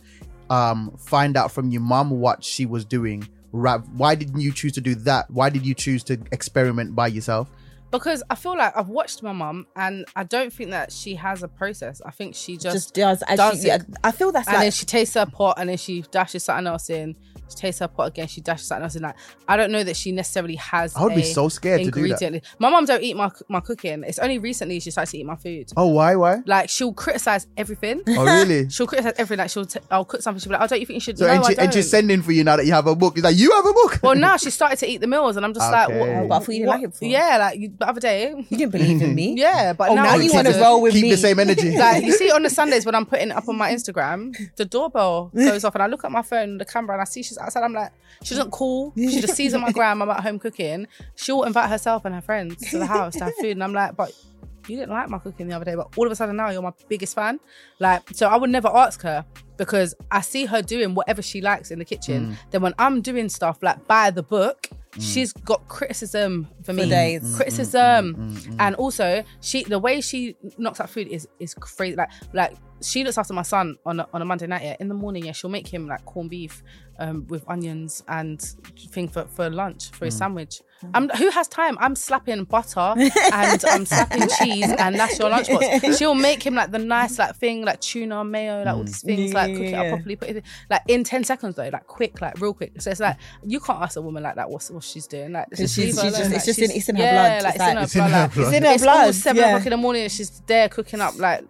um find out from your mom what she was doing? Ra- Why didn't you choose to do that? Why did you choose to experiment by yourself? because I feel like I've watched my mum and I don't think that she has a process. I think she just, Just does. Does she, it. I feel that's and then she tastes her pot and then she dashes something else in. She tastes her pot again. She dashes something else in. Like I don't know that she necessarily has. I would be so scared to do that. ingredient. My mom don't eat my my cooking. It's only recently she started to eat my food. Oh, why? Why? Like she'll criticize everything. Oh, really? <laughs> She'll criticize everything. Like she'll, t- I'll cook something. She'll be like, "Oh, don't you think you should?" So no, and, I she, don't. and she's sending for you now that you have a book. It's like you have a book. well, now <laughs> she started to eat the meals, and I'm just like, Okay. what, Oh, but I thought you didn't what- like it before. Yeah, like you, the other day. you didn't believe in me. Yeah, but Oh, now, now you Keep wanna roll with keep me. the same energy. <laughs> like you see on the Sundays when I'm putting it up on my Instagram, the doorbell goes off and I look at my phone, the camera, and I see she's outside. I'm like, she doesn't mm. call. <laughs> She just sees on my gram I'm at home cooking. She'll invite herself and her friends to the house to have food, and I'm like, but you didn't like my cooking the other day, but all of a sudden now you're my biggest fan. Like, so I would never ask her because I see her doing whatever she likes in the kitchen. Mm. Then when I'm doing stuff like by the book, mm. she's got criticism for me. days. Mm, criticism, and also she the way she knocks out food is is crazy. Like like she looks after my son on a, on a Monday night. Yeah, in the morning, yeah, she'll make him like corned beef um, with onions and thing for, for lunch for his sandwich. I'm, who has time? I'm slapping butter <laughs> and I'm slapping cheese, and that's your lunchbox. <laughs> She'll make him like the nice like thing, like tuna, mayo, like all these things, like cook it up Yeah. properly, put it like in ten seconds though, like quick, like real quick. So it's like you can't ask a woman like that what's what she's doing. Like just she's- she's just- Like, it's just in- it's in her yeah, blood. Like, It's it's, in like- her It's in blood. her blood. It's in her blood, all seven o'clock in the morning and she's there cooking up like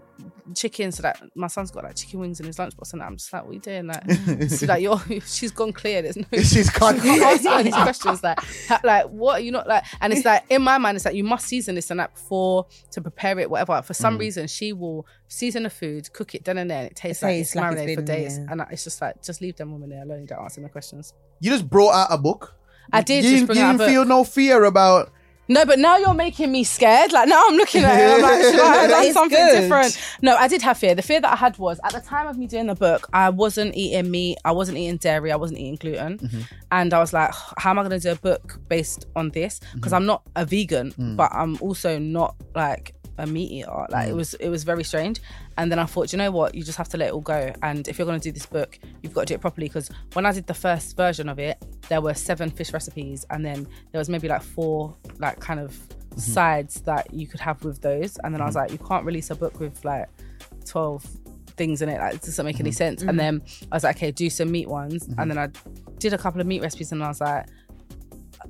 chicken so that my son's got like chicken wings in his lunchbox and I'm just like, what are you doing? Like, <laughs> so, like you're <laughs> she's gone clear. There's no <laughs> She's gone you can't ask these questions like like what are you not like and it's like in my mind it's like you must season this and that before to prepare it, whatever. For Mm. some reason she will season the food, cook it then and there, and it tastes It like tastes it's like it's marinated for days. yeah. And it's just like just leave them women there alone, don't answer my questions. You just brought out a book. I did You, you didn't feel no fear about No, but now you're making me scared. Like now I'm looking at it. I'm like, should I have <laughs> done something good. different? No, I did have fear. The fear that I had was at the time of me doing the book, I wasn't eating meat, I wasn't eating dairy, I wasn't eating gluten, Mm-hmm. and I was like, how am I going to do a book based on this? Because Mm-hmm. I'm not a vegan, Mm. but I'm also not like a meat eater. Like it mm. was, it was very strange. And then I thought, you know what? You just have to let it all go. And if you're going to do this book, you've got to do it properly. Because when I did the first version of it, there were seven fish recipes, and then there was maybe like four like kind of mm-hmm. sides that you could have with those. And then I was mm-hmm. like, you can't release a book with like twelve things in it. Like, it doesn't make any mm-hmm. sense. And then I was like, okay, do some meat ones. And then I did a couple of meat recipes, and I was like.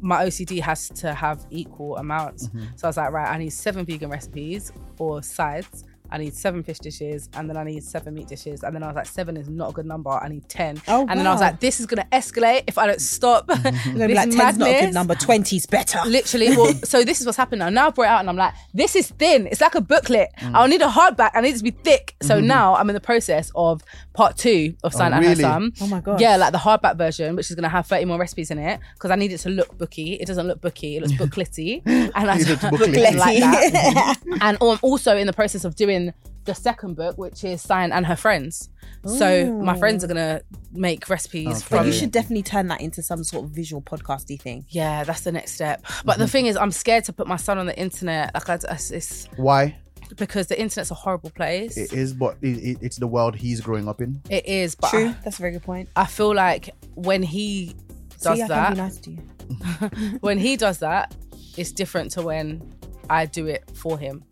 My OCD has to have equal amounts. Mm-hmm. So I was like, right, I need seven vegan recipes or sides. I need seven fish dishes and then I need seven meat dishes. And then I was like, seven is not a good number. I need 10. Oh, and then I was like, this is going to escalate if I don't stop. <laughs> Be this like, 10's not a good number, 20's better. Literally. Well, <laughs> so this is what's happened now. Now I brought it out and I'm like, this is thin. It's like a booklet. Mm. I'll need a hardback. I need it to be thick. So mm-hmm. now I'm in the process of part two of oh, Sian and Her really? Oh my God. Yeah, like the hardback version, which is going to have 30 more recipes in it because I need it to look booky. It doesn't look booky. It looks <laughs> booklety. And I don't like that. and I'm also in the process of doing the second book, which is Sian and Her Friends. So my friends are going to make recipes Okay. But you should definitely turn that into some sort of visual podcasty thing. yeah, that's the next step. But the mm-hmm. thing is, I'm scared to put my son on the internet. Like, I, I- it's Why? because the internet's a horrible place. It is, but it, it, it's the world he's growing up in. it is, but True, I, that's a very good point. I feel like when he does See, I can that, be nice to you. <laughs> when he does that, it's different to when I do it for him.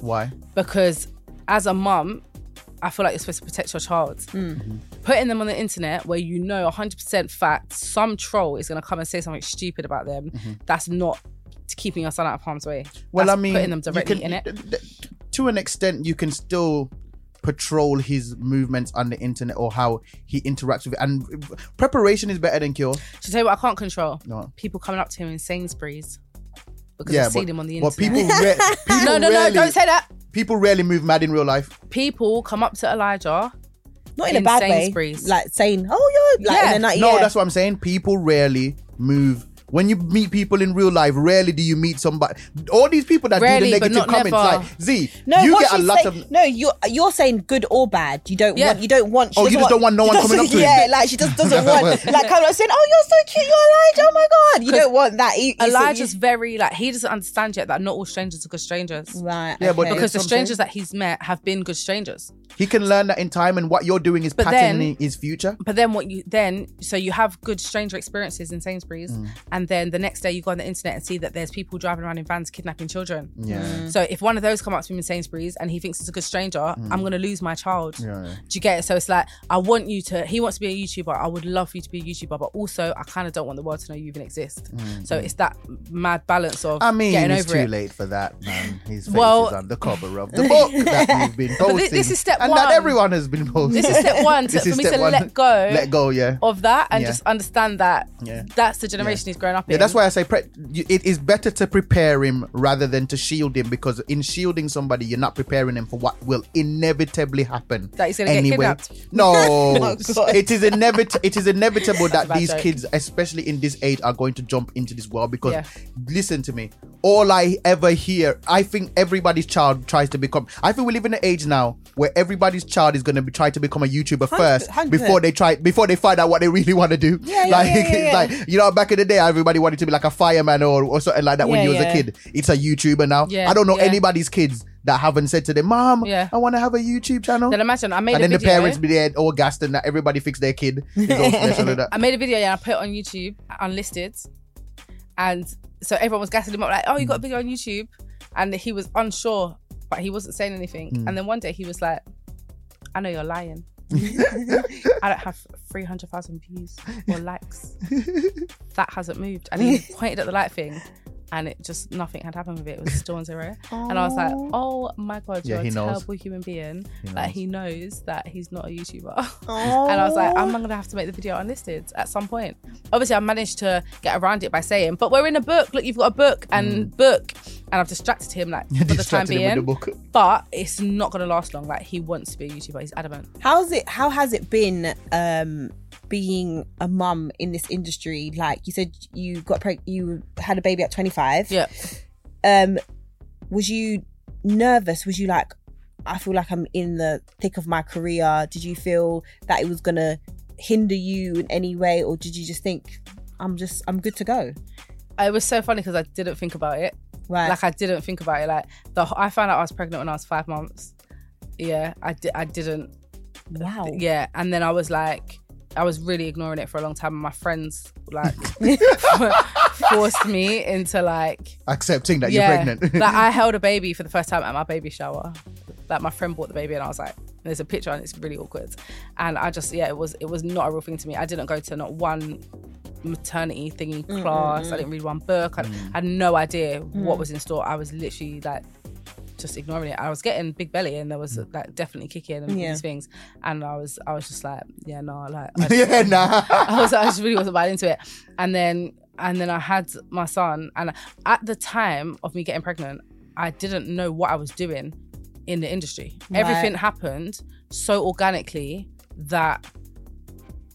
Why? Because as a mum, I feel like you're supposed to protect your child. Mm. Putting them on the internet where you know 100% fact some troll is going to come and say something stupid about them, mm-hmm. that's not keeping your son out of harm's way. Well, That's I mean, putting them directly can- in it. To an extent, you can still patrol his movements on the internet or how he interacts with it. And preparation is better than cure. To tell you what I can't control, No. people coming up to him in Sainsbury's because Yeah, I've seen but, him on the but internet. people, re- <laughs> people no, no, rarely, no, don't say that. People rarely move mad in real life. People come up to Elijah. Not in, a bad Sainsbury's. way. Like saying, oh, you're like Yeah. in a night. No, yeah. that's what I'm saying. People rarely move. When you meet people in real life, rarely do you meet somebody. All these people that Rarely, do the negative not comments, never. like Z, No, you get a lot saying- of. no. You're you're saying good or bad. You don't Yeah. want. You don't want. Oh, you doesn't just don't want no one coming up to <laughs> him. Yeah, like she just doesn't want <laughs> like coming up saying, "Oh, you're so cute, you're Elijah." Oh my god, you don't want that. You- you- Elijah's you- very like he doesn't understand yet that not all strangers are good strangers. right. Yeah, but. Because the That's strangers that he's met have been good strangers. He can learn that in time, and what you're doing is But patterning then- his future. But then what you then so you have good stranger experiences in Sainsbury's, Mm. and then the next day you go on the internet and see that there's people driving around in vans kidnapping children. Yeah. So if one of those come up to me in Sainsbury's and he thinks it's a good stranger, I'm gonna lose my child. Mm. Yeah, yeah. Do you get it? So it's like I want you to. He wants to be a YouTuber. I would love for you to be a YouTuber, but also I kind of don't want the world to know you even exist. So it's that mad balance of Mm. I mean, getting it's over too it. late for that, man. His face Well- is on the cover of the <laughs> book that you've been But thi- posting. this is step and one. that everyone has been posting. This is step <laughs> one to, This for is me step to one. let go, Let go, yeah. of that and Yeah. just understand that Yeah. that's the generation he's grown up. Yeah, that's why I say pre- it is better to prepare him rather than to shield him because in shielding somebody, you're not preparing him for what will inevitably happen. That he's gonna get anyway. kidnapped. No, <laughs> Oh, it is inevitable. It is inevitable that these joke. kids, especially in this age, are going to jump into this world because Yeah. listen to me. All I ever hear, I think everybody's child tries to become. I think we live in an age now where everybody's child is going to be try to become a YouTuber first 100. before they try before they find out what they really want to do. Yeah, yeah, like, yeah, yeah, yeah. <laughs> like you know, back in the day, everybody wanted to be like a fireman or, or something like that when Yeah, you was a kid. It's a YouTuber now. Yeah, I don't know anybody's kids that haven't said to them, "Mom, Yeah. I want to have a YouTube channel." Then imagine I made and a then the parents be there all gassed and that everybody thinks their kid all <laughs> and that. I made a video, yeah, I put it on YouTube unlisted, and so everyone was gassing him up like, "Oh, you got a video on YouTube," and he was unsure, but he wasn't saying anything. Hmm. And then one day he was like, "I know you're lying. <laughs> I don't have three hundred thousand views or likes. <laughs> that hasn't moved." And he pointed at the light thing. And it just nothing had happened with it. It was still on zero. And I was like, "Oh my god, you're he a knows. terrible human being. He Like he knows that he's not a YouTuber." <laughs> And I was like, I'm gonna have to make the video unlisted at some point. Obviously, I managed to get around it by saying, "But we're in a book. Look, you've got a book and book." And I've distracted him like <laughs> for the time Mm. Him being. with the book. But it's not gonna last long. Like he wants to be a YouTuber. He's adamant. How's it? How has it been um, being a mum in this industry? Like you said, you got preg- you had a baby at 25. Yeah. um, was you nervous? Was you like, I feel like I'm in the thick of my career? Did you feel that it was gonna hinder you in any way, or did you just think I'm just I'm good to go? It was so funny because I didn't think about it. Right. Like I didn't think about it. Like the I found out I was pregnant when I was five months. Yeah, I did. I didn't. wow. Yeah, and then I was like, I was really ignoring it for a long time. And my friends like <laughs> forced me into like, Accepting that yeah, you're pregnant. like I <laughs> held a baby for the first time at my baby shower. Like my friend bought the baby, and I was like, "There's a picture, and it's really awkward." And I just, yeah, it was, it was not a real thing to me. I didn't go to not one maternity thingy class. I mm-hmm. didn't read one book. I, mm. I had no idea what mm. was in store. I was literally like just ignoring it. I was getting big belly, and there was mm. like definitely kicking and Yeah. these things. And I was, I was just like, yeah, no, like, <laughs> I yeah, nah. <laughs> I was I just really wasn't buying into it. And then and then I had my son and at the time of me getting pregnant, I didn't know what I was doing in the industry. Everything happened so organically that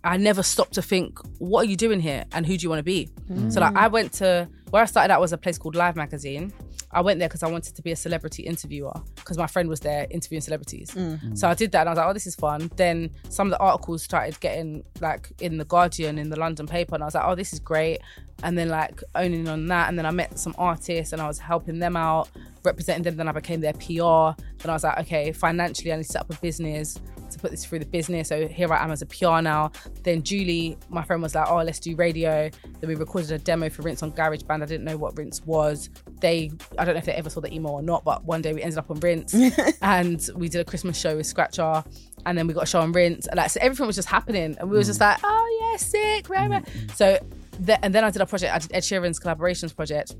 I never stopped to think, what are you doing here and who do you want to be? So like mm. I went to where I started out was a place called Live Magazine. I went there because I wanted to be a celebrity interviewer because my friend was there interviewing celebrities. Mm. So I did that and I was like, oh, this is fun. Then some of the articles started getting like in the Guardian, in the London paper, and I was like, oh, this is great. And then like owning on that, and then I met some artists and I was helping them out, representing them. Then I became their PR. Then I was like, okay, financially, I need to set up a business put this through the business. So here I am as a PR now. Then Julie, my friend, was like, oh, let's do radio. Then we recorded a demo for Rinse on GarageBand. I didn't know what Rinse was. They, I don't know if they ever saw the email or not, but one day we ended up on Rinse <laughs> and we did a Christmas show with Scratcha. And then we got a show on Rinse. And like, so everything was just happening. And we were just like, oh, yeah, sick. Right. Mm-hmm. So, the, and then I did a project, I did Ed Sheeran's collaborations project.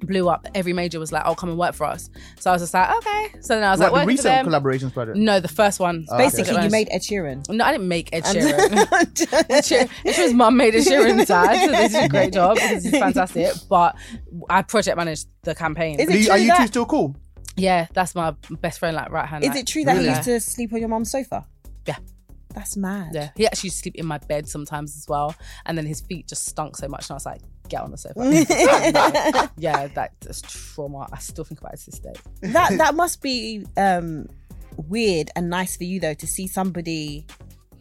Blew up. Every major was like, "Oh, come and work for us." So I was just like, "Okay." So then I was What, like, the working for recent them. collaborations project? No, the first one. Ah, okay. Basically, you made Ed Sheeran. No, I didn't make Ed Sheeran. <laughs> Ed Sheeran Ed Sheeran's mum made Ed Sheeran's dad. So they did a great <laughs> job. This is fantastic. But I project managed the campaign. Is Do it you- true are you two still cool? yeah, that's my best friend, like right hand. Is like, it true that really. he used to sleep on your mum's sofa? Yeah. That's mad. Yeah, he actually used to sleep in my bed sometimes as well, and then his feet just stunk so much, and I was like, "Get on the sofa." <laughs> yeah, that's trauma. I still think about it to this day. that that must be um weird and nice for you though to see somebody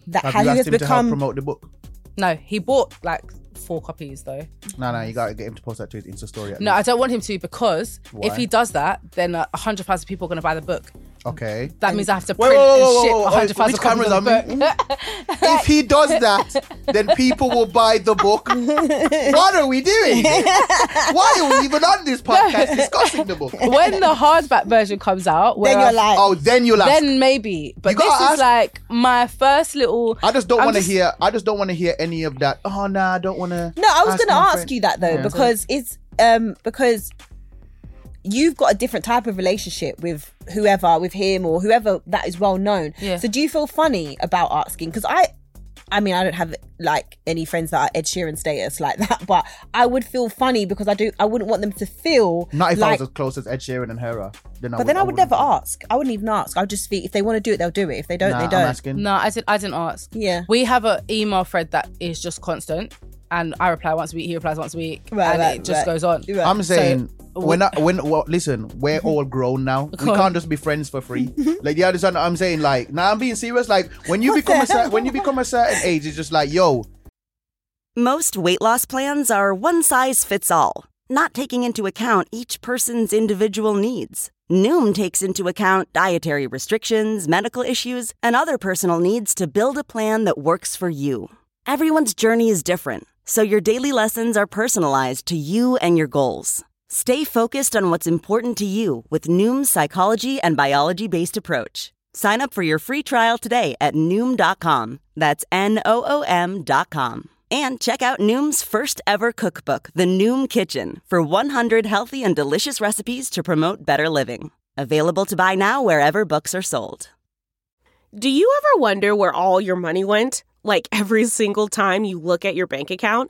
that Have how you has asked him to help become promote the book? No, he bought like four copies though. No, no, you gotta get him to post that to his Insta story. at No, I don't want him to because if he does that, then a hundred thousand people are going to buy the book. Okay. That means I have to Wait, print whoa, whoa, and whoa, ship whoa, a hundred thousand cameras of the book. if he does that, then people will buy the book. What are we doing? Why are we even on this podcast discussing the book? when the hardback version comes out, where then you're like Oh, then you'll ask. then maybe. But this is ask- like my first little. I just don't want to hear. I just don't want to hear any of that. Oh no, I don't want to. No, I was going to ask friend. you that though Yeah. because it's um because you've got a different type of relationship with whoever, with him or whoever that is well known. Yeah. So do you feel funny about asking? Because I, I mean, I don't have like any friends that are Ed Sheeran status like <laughs> that, but I would feel funny because I do. I wouldn't want them to feel Not if I like. was as close as Ed Sheeran and her are. Then I but then I would wouldn't. never ask. I wouldn't even ask. I would just be if they want to do it, they'll do it. If they don't, Nah, they don't. asking. No, I didn't. I didn't ask. Yeah. we have an email thread that is just constant, and I reply once a week. He replies once a week, Right, and right, it just right. goes on. I'm saying So- when I, when well, listen, we're all grown now. We can't just be friends for free. like you understand? what I'm saying like, now I'm being serious. Like when you become a cer- when you become a certain age, it's just like, yo, Most weight loss plans are one size fits all, not taking into account each person's individual needs. Noom takes into account dietary restrictions, medical issues, and other personal needs to build a plan that works for you. Everyone's journey is different, so your daily lessons are personalized to you and your goals. Stay focused on what's important to you with Noom's psychology and biology based approach. Sign up for your free trial today at Noom.com. That's N O O M.com. And check out Noom's first ever cookbook, The Noom Kitchen, for 100 healthy and delicious recipes to promote better living. Available to buy now wherever books are sold. Do you ever wonder where all your money went? Like every single time you look at your bank account?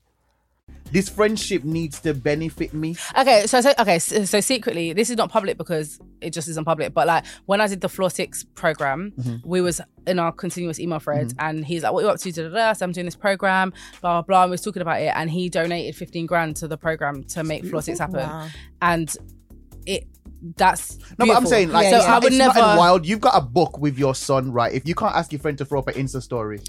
This friendship needs to benefit me. Okay, so, so okay, so, so secretly, this is not public because it just isn't public. But like when I did the Floor Six program, Mm-hmm. we was in our continuous email threads, and he's like, "What are you up to?" Da, da, da. So I'm doing this program, blah blah blah. And we was talking about it, and he donated 15 grand to the program to make Floor Six happen, and it that's No, but I'm saying like so it's, I not, would it's never. not wild. You've got a book with your son, right? If you can't ask your friend to throw up an Insta story,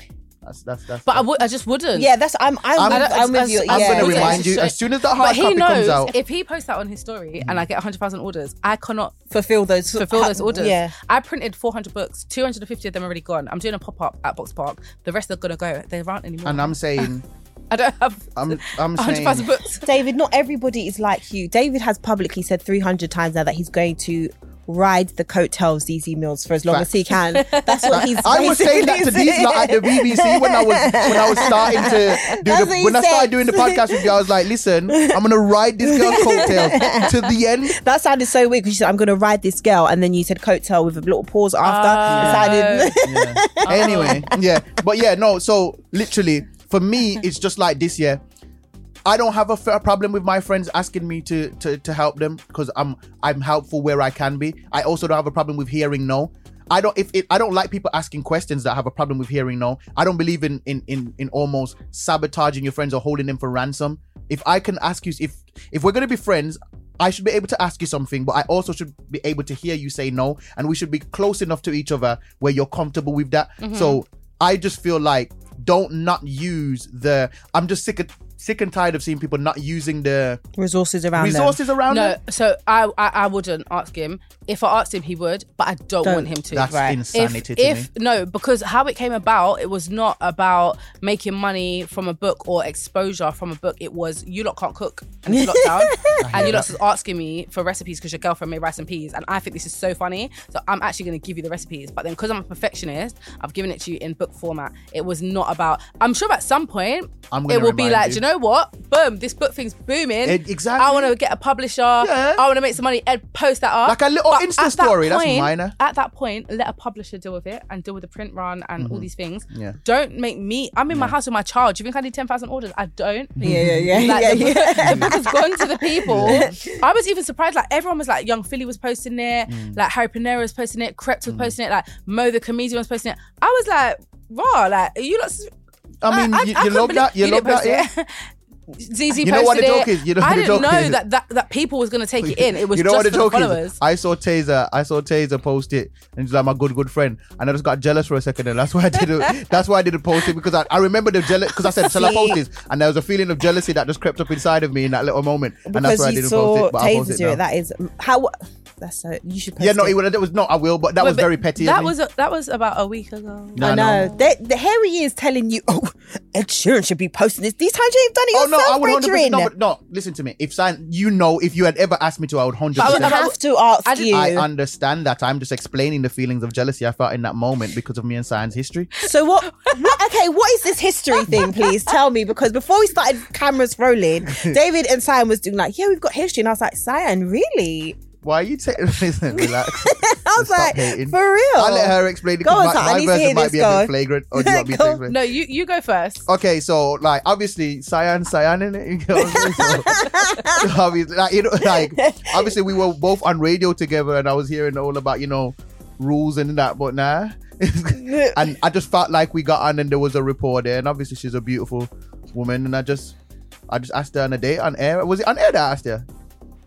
that's that's that's. but I would, just wouldn't. Yeah, that's I'm I'm, I'm- with, I'm with you. I'm yeah. gonna yeah. remind you as soon as that hard But he copy comes knows out. if he posts that on his story and I mm. get 100,000 orders, I cannot fulfill those fulfill those orders. Yeah. I printed 400 books, 250 of them are already gone. I'm doing a pop up at Boxpark. The rest are gonna go. There aren't anymore. and I'm saying, <laughs> I don't have I'm I'm saying, 100,000 books. David, not everybody is like you. David has publicly said 300 times now that he's going to ride the coattails these emails for as long as he can. That's what he's. <laughs> I was saying that to these lot at the BBC when I was when I was starting to do That's the what he when I started doing the podcast with you. I was like, listen, I'm gonna ride this girl's coattails to the end. That sounded so weird because you said, I'm going to ride this girl. And then you said coattail with a little pause after. Oh. It sounded. anyway, yeah, but yeah, no. So literally, for me, it's just like this. Yeah, I don't have a problem with my friends asking me to to to help them because I'm I'm helpful where I can be. I also don't have a problem with hearing no. I don't if it, I don't like people asking questions that have a problem with hearing no. I don't believe in in in in almost sabotaging your friends or holding them for ransom. If I can ask you if if we're gonna be friends, I should be able to ask you something, but I also should be able to hear you say no, and we should be close enough to each other where you're comfortable with that. So mm-hmm. I just feel like don't not use the. I'm just sick of sick and tired of seeing people not using the Resources around them. resources around No, them. so I, I I wouldn't ask him. If I asked him, he would, but I don't, Don't. want him to. That's Right. insanity if, to if me. no, because how it came about, it was not about making money from a book or exposure from a book. It was you lot can't cook and it's <laughs> lockdown, and you lot is asking me for recipes because your girlfriend made rice and peas, and I think this is so funny. So I'm actually going to give you the recipes, but then because I'm a perfectionist, I've given it to you in book format. It was not about. I'm sure at some point I'm it will be like, you. do you know what? Boom, this book thing's booming. It- exactly. I want to get a publisher. Yeah. I want to make some money and post that up. Like a little But Insta at that story, that's minor. At that point, let a publisher deal with it and deal with the print run and all these things. Mm-hmm. Yeah. Don't make me. I'm in my house with my child. Do you think I need ten thousand orders? I don't. <laughs> Yeah, yeah, yeah. Like yeah, the, book, yeah. the book has gone to the people. <laughs> I was even surprised. Like everyone was like, Yung Filly was posting it, Mm. like Harry Pinero was posting it, Krept was posting it, like Mo the comedian was posting it. I was like, raw, like are you lot. I mean, you, you couldn't love that. You, love that. Yeah. Zeze You know what the joke it. is? You know I didn't know is? that, that that people was gonna take it in. It was you know just what the joke is? I saw Taser. I saw Taser post it, and he's like my good good friend. And I just got jealous for a second, and that's why I did it. <laughs> that's why I didn't post it because I, I remember the jealous because I said, "Shall I post this?" And there was a feeling of jealousy that just crept up inside of me in that little moment, and that's Because why I you didn't post it. But I Taser do it. That is how. That's so. You should. Post yeah, no, it. it, was- it was not. I will, but that Wait, was but very petty. That was a, that was about a week ago. No, I no. know. They, the here he is telling you, oh, Ed Sheeran should be posting this. These times you've done it Oh no, I would hundred Adrian. percent. No, but no, listen to me. If Sian, you know, if you had ever asked me to, I would hundred I would have to ask I you. I understand that. I'm just explaining the feelings of jealousy I felt in that moment because of me and Sian's history. So what, what? Okay, what is this history thing? Please tell me because before we started cameras rolling, <laughs> David and Sian was doing like, yeah, we've got history, and I was like, Sian, really? Why are you taking? Listen, relax. <laughs> I was Stop like, hating. for real? I'll let her explain it Go on, because Ty, I my, need my to hear version might this, be a go. bit flagrant. <laughs> Or oh, do you want me to Go. explain? No, you you go first. Okay, so like obviously Sian, Sian in it. You know what I'm saying? So, so obviously, like, you know, like obviously we were both on radio together, and I was hearing all about you know rules and that, but nah. <laughs> and I just felt like we got on, and there was a report there, and obviously she's a beautiful woman, and I just, I just asked her on a date on air. Was it on air that I asked her?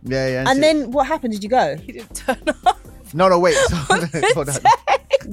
Yeah, yeah. And she- then what happened? Did you go? He didn't turn <laughs> up. No, no, wait. <laughs> <laughs> Hold on.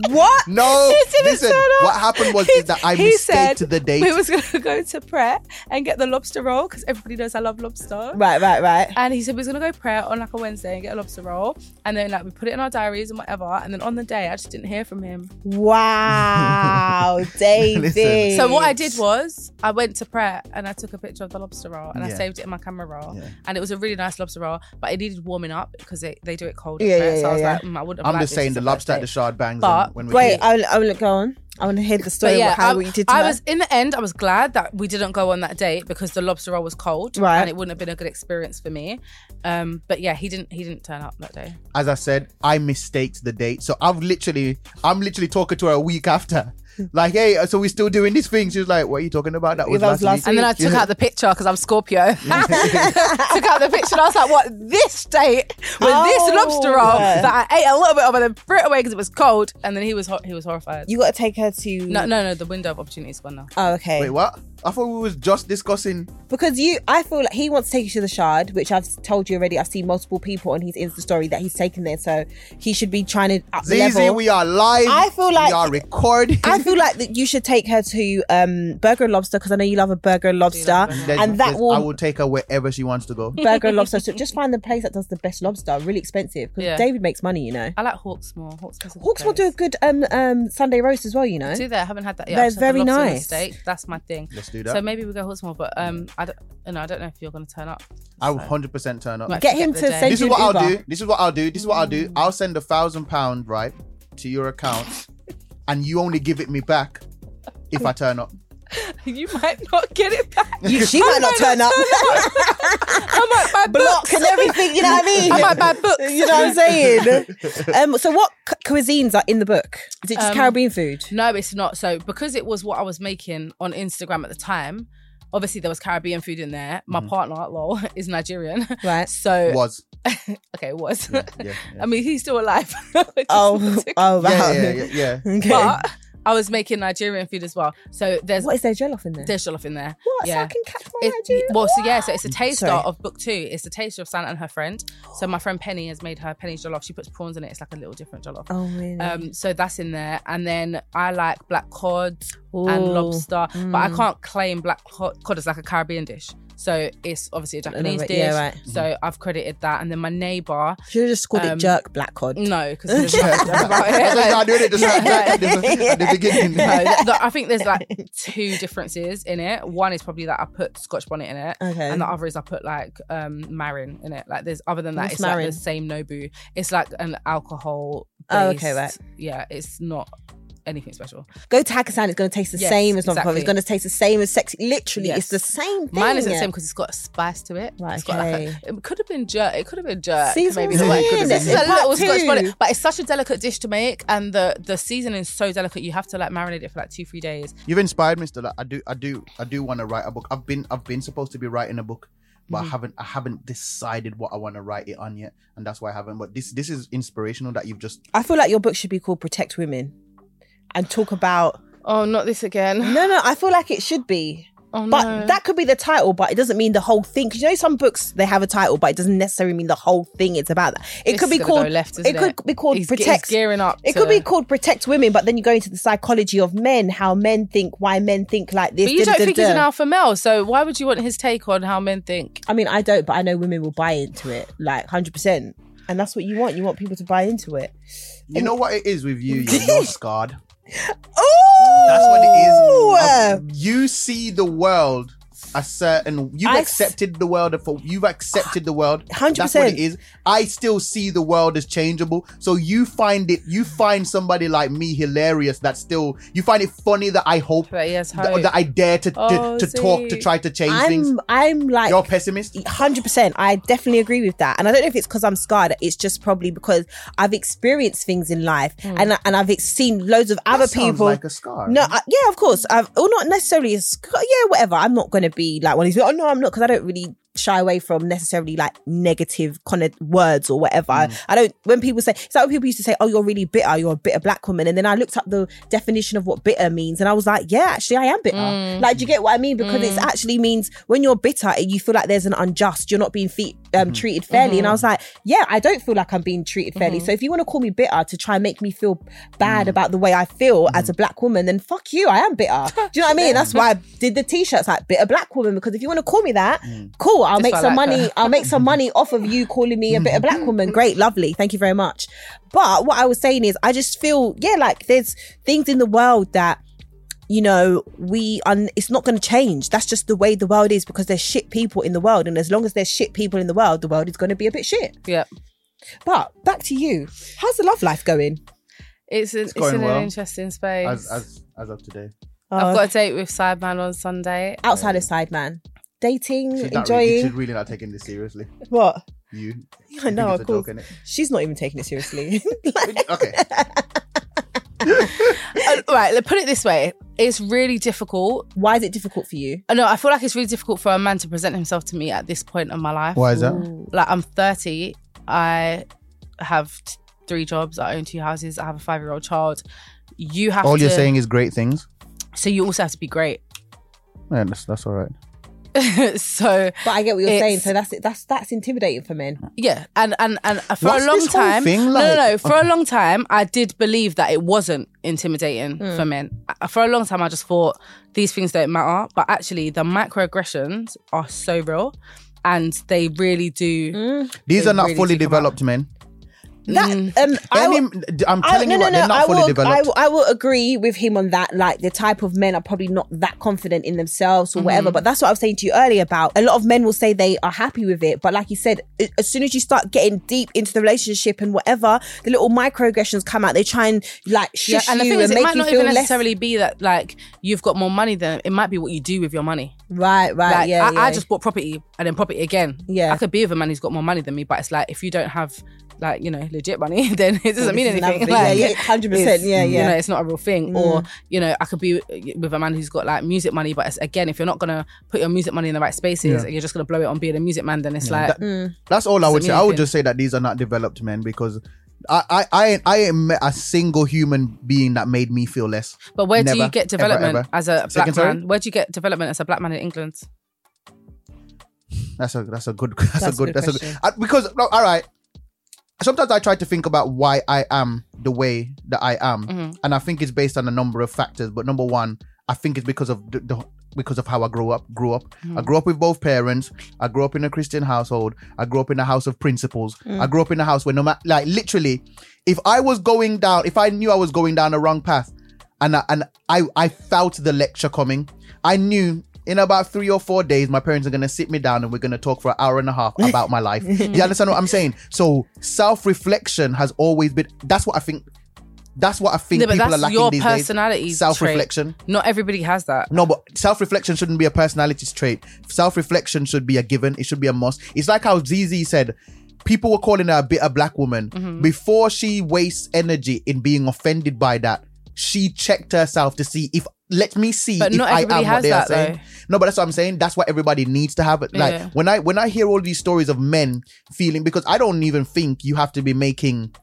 What? No, He listen. What happened was is that I he mistaked said the date. We was gonna <laughs> go to Pret and get the lobster roll because everybody knows I love lobster. Right, right, right. And he said we was gonna go Pret on like a Wednesday and get a lobster roll, and then like we put it in our diaries and whatever. And then on the day, I just didn't hear from him. Wow, David. So what I did was I went to Pret and I took a picture of the lobster roll and I saved it in my camera roll. Yeah. And it was a really nice lobster roll, but it needed warming up because they, they do it cold. Yeah, at Pret. yeah, so I was yeah, like, mm, I wouldn't. have I'm just this saying the lobster at the. Shard bangs. But- and when we Wait, came- I will, I will go on. I want to hear the story But yeah, about how I, what you did I her. was in the end. I was glad that we didn't go on that date because the lobster roll was cold, Right. And it wouldn't have been a good experience for me. Um, but yeah, he didn't. He didn't turn up that day. as I said, I mistaked the date. So I've literally, I'm literally talking to her a week after. Like, hey, so we're still doing this thing. She was like, what are you talking about? That was, that was last, last week. And then I took out the picture because I'm Scorpio. <laughs> <laughs> took out the picture and I was like, what, this date with Oh, this lobster roll yeah. that I ate a little bit of and then threw it away because it was cold. And then he was ho- he was horrified. you got to take her to. no, no, no, the window of opportunity is gone now. Oh, okay. Wait, what? I thought we was just discussing. Because you, I feel like he wants to take you to the Shard, which I've told you already. I've seen multiple people on his Insta story that he's taken there, so he should be trying to up the Zeze, level. we are live. I feel like- we are recording. I feel like that you should take her to um, Burger and Lobster because I know you love a Burger and Lobster, There's- and that will I will take her wherever she wants to go. <laughs> Burger and Lobster. So just find the place that does the best lobster, really expensive because Yeah. David makes money, you know. I like Hawksmoor. Hawksmoor's a Hawks will do a good um, um, Sunday roast as well, you know. Do they? I haven't had that yet. They're I've just had the very the nice. Steak. That's my thing. Let's do that. So maybe we go Hawksmoor, but um, I don't, you know, I don't know if you're going to turn up. I will 100% turn up. Might Get him to day. send this you is what an I'll do. This is what I'll do. This is what I'll do. I'll send a thousand pound right to your account, and you only give it me back if I turn up. <laughs> you might not get it back. You, she might not turn up. <laughs> I might buy Block books. and everything, you know what I mean? I might buy books. You know what I'm saying? <laughs> um, so, what cu- cuisines are in the book? Is it just Um, Caribbean food? No, it's not. So because it was what I was making on Instagram at the time, obviously there was Caribbean food in there. My mm-hmm. partner, lol, <laughs> is Nigerian. Right. So Was <laughs> okay, it was. yeah, yeah. <laughs> I mean, he's still alive. Oh, oh, wow. Yeah, yeah, yeah, yeah, yeah. Okay. But I was making Nigerian food as well. So there's what is there jollof in there? there's jollof in there. what? So I can catch my It- Nigerian? well, so yeah, so it's a taster Sorry. of book two. It's a taster of Santa and her friend. So my friend Penny has made her Penny's jollof. She puts prawns in it. It's like a little different jollof. Oh, really? Um, so that's in there, and then I like black cod Ooh, and lobster, but I mm. can't claim black cod, cod as like a Caribbean dish. So it's obviously a Japanese right, dish. yeah, right. So I've credited that, and then my neighbor, Should have just called um, it jerk black cod. no, because there's about it. I was <laughs> <laughs> doing it just like at the, at the beginning. No, th- <laughs> th- I think there's like two differences in it. One is probably that I put Scotch bonnet in it, Okay. and the other is I put like um mirin in it. Like there's other than that, What's it's mirin? like the same Nobu. It's like an alcohol. Oh, okay, right. Yeah, it's not anything special. Go to Hakkasan, it's going to taste the Yes, same as non exactly. It's going to taste the same as sexy. Literally, Yes. it's the same thing. Mine isn't the same because it's got a spice to it. Right, It's got like a, it could have been jerk. It could have been jerk. See, maybe what the way it could saying. have been. This This is is a little part Scotch bonnet, but it's such a delicate dish to make, and the the seasoning is so delicate. You have to like marinate it for like two three days. You've inspired me, still. I do, I do, I do want to write a book. I've been, I've been supposed to be writing a book, but Mm-hmm. I haven't, I haven't decided what I want to write it on yet, and that's why I haven't. But this, this is inspirational that you've just. I feel like your book should be called Protect Women and talk about. Oh, not this again. No, no, I feel like it should be. Oh no. But that could be the title, but it doesn't mean the whole thing. Because you know, some books they have a title, but it doesn't necessarily mean the whole thing. It's about that. It This could be called. go left, it isn't could be called He's ge- he's Protect. gearing up It to- could be called Protect Women, but then you go into the psychology of men, how men think, why men think like this. But you da, don't da, think da, he's an alpha male, so why would you want his take on how men think? I mean, I don't, but I know women will buy into it, like hundred percent, and that's what you want. You want people to buy into it. You know what it is with you? You're, you're scarred. Oh, That's what it is. Um, you see the world a certain. You've I s- accepted the world for. You've accepted the world. <sighs> 100%. That's what it is. I still see the world as changeable. So you find it. You find somebody like me hilarious. That still. You find it funny that I hope But he has that, I dare to to, Oh, to talk to try to change things. I'm, I'm like, You're a pessimist. Hundred percent. I definitely agree with that, and I don't know if it's because I'm scarred. It's just probably because I've experienced things in life, hmm. and and I've seen loads of other That sounds people. like a scar. no, I, yeah, of course. I've, well, not necessarily a scar. Yeah, whatever. I'm not going to be like one of these. Oh no, I'm not because I don't really shy away from necessarily like negative kind of words or whatever. Mm. I don't. When people say, it's like when people used to say, "Oh, you're really bitter. You're a bitter black woman," and then I looked up the definition of what bitter means, and I was like, "Yeah, actually, I am bitter." Mm. Like, do you get what I mean? Because it mm. actually means when you're bitter, you feel like there's an unjust. You're not being fe- um, mm-hmm. treated fairly. And I mm-hmm. was like, yeah, I don't feel like I'm being treated fairly. Mm-hmm. So if you want to call me bitter to try and make me feel bad mm. about the way I feel as a black woman, then fuck you. I am bitter. Do you know what I mean? That's why I <laughs> did the t-shirts like bitter black woman because if you want to call me that, mm. cool. I'll Just make some like money. her. I'll make some money off of you <laughs> calling me a bitter black woman. Great, lovely. Thank you very much. But what I was saying is, I just feel yeah, like there's things in the world that you know, we un- it's not going to change. That's just the way the world is because there's shit people in the world, and as long as there's shit people in the world, the world is going to be a bit shit. Yeah. But back to you. How's the love life going? It's, an, it's, going in well. an interesting space. As as as of today, uh, I've got a date with Sideman on Sunday. outside of um, Sideman, dating, she's enjoying really, she's really not taking this seriously. what? You, <laughs> I know, of it's a joke, course. She's not even taking it seriously. <laughs> Okay, <laughs> <laughs> Uh, right, let's put it this way. It's really difficult. Why is it difficult for you? Uh, No, I feel like it's really difficult for a man to present himself to me at this point of my life. why is that? Like, I'm 30. I have t- three jobs. I own two houses. I have a five year old child. You have All to. you're saying is great things. So you also have to be great. Yeah, that's that's all right. <laughs> so But I get what you're saying. So that's it that's that's intimidating for men. yeah, and and and for What's a long time, thing no, like? no, no. For a long time, I did believe that it wasn't intimidating mm. for men. For a long time, I just thought these things don't matter. But actually, the microaggressions are so real, and they really do. Mm. These They are not really fully do out. developed men. That um, I Any, will- I'm I- telling no, you no, what, no. they're not I fully will, I, developed. will, I will agree with him on that. Like the type of men are probably not that confident in themselves or whatever. But that's what I was saying to you earlier about a lot of men will say they are happy with it, but like you said, as soon as you start getting deep into the relationship and whatever, the little microaggressions come out. They try and like Yeah, shush and the you thing is, and it might you not feel even less. necessarily be that like you've got more money than it might be what you do with your money. Right, right, Like yeah, I, yeah. I just bought property and then property again. Yeah. I could be with a man who's got more money than me, but it's like if you don't have like you know legit money, <laughs> then it doesn't mean anything. another. Yeah, Like, yeah, 100%, it's- yeah, You yeah. know, it's not a real thing. Or you know, I could be with a man who's got like music money, but it's, again, if you're not gonna put your music money in the right spaces, Yeah. and you're just gonna blow it on being a music man, then it's like Mm. That's all I would say. mean I would just say that these are not developed men because I I I ain't, I ain't met a single human being that made me feel less. But where do you get development ever. as a black Second, sorry? man? Where do you get development as a black man in England? That's a that's a good that's, <laughs> That's a a good good that's a good I, because no, all right. Sometimes I try to think about why I am the way that I am, Mm-hmm. and I think it's based on a number of factors. But number one, I think it's because of the, the because of how I grew up. Grew up. Mm-hmm. I grew up with both parents. I grew up in a Christian household. I grew up in a house of principles. Mm. I grew up in a house where no matter, like literally, if I was going down, if I knew I was going down the wrong path, and I, and I I felt the lecture coming, I knew. In about three or four days, my parents are gonna sit me down and we're gonna talk for an hour and a half about my life. <laughs> you understand what I'm saying? So self-reflection has always been. That's what I think. That's what I think No, people are lacking your these personality. days. Self-reflection. trait. Not everybody has that. No, but self-reflection shouldn't be a personality trait. Self-reflection should be a given. It should be a must. It's like how Zeze said, people were calling her a bitter black woman. Mm-hmm. Before she wastes energy in being offended by that, she checked herself to see if let me see But if not I am what they that, are saying. though. No, but that's what I'm saying. That's what everybody needs to have. Like Yeah. when I when I hear all these stories of men feeling because I don't even think you have to be making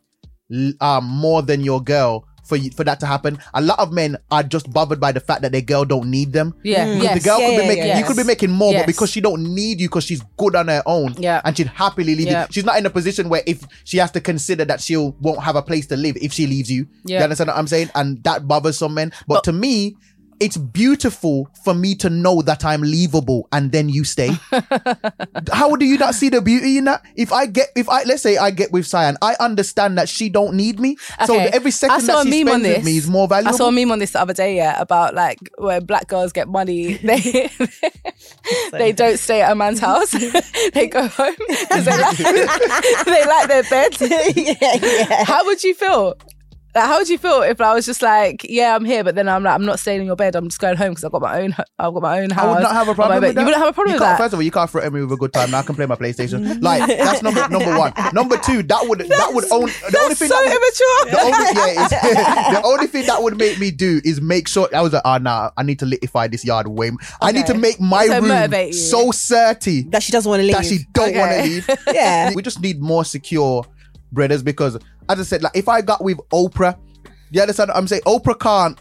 um more than your girl for you, for that to happen. A lot of men are just bothered by the fact that their girl don't need them. Yeah, Because yes. the girl Yeah, could be yeah, making yeah. you could be making more, Yes. but because she don't need you because she's good on her own. Yeah. And she'd happily leave Yeah. you. She's not in a position where if she has to consider that she'll won't have a place to live if she leaves you. Yeah. You understand what I'm saying? And that bothers some men. But, to me, it's beautiful for me to know that I'm leavable and then you stay. <laughs> How do you not see the beauty in that? If I get, if I let's say I get with Sian, I understand that she don't need me. So Okay. every I second saw that she spends with me is more valuable. I saw a meme on this the other day, yeah, about like where black girls get money, <laughs> they they don't stay at a man's house. <laughs> they go home because they like, they like their bed. yeah, yeah. How would you feel? Like, how would you feel if I was just like, yeah, I'm here, but then I'm like, I'm not staying in your bed. I'm just going home because I've got my own, I've got my own house. I would not have a problem with that. You wouldn't have a problem You with can't- that. First of all, you can't threaten me with a good time. Now I can play my PlayStation. Like that's number number one. <laughs> Number two, that would that would own the only thing so that would, immature. the only yeah, <laughs> is, <laughs> the only thing that would make me do is make sure I was like, ah, nah, I need to litify this yard way. I need to make my So room so certy That she doesn't want to leave. that she don't want to leave. Yeah. we just need more secure brothers because, as I said, like if I got with Oprah, you understand? what I'm saying Oprah can't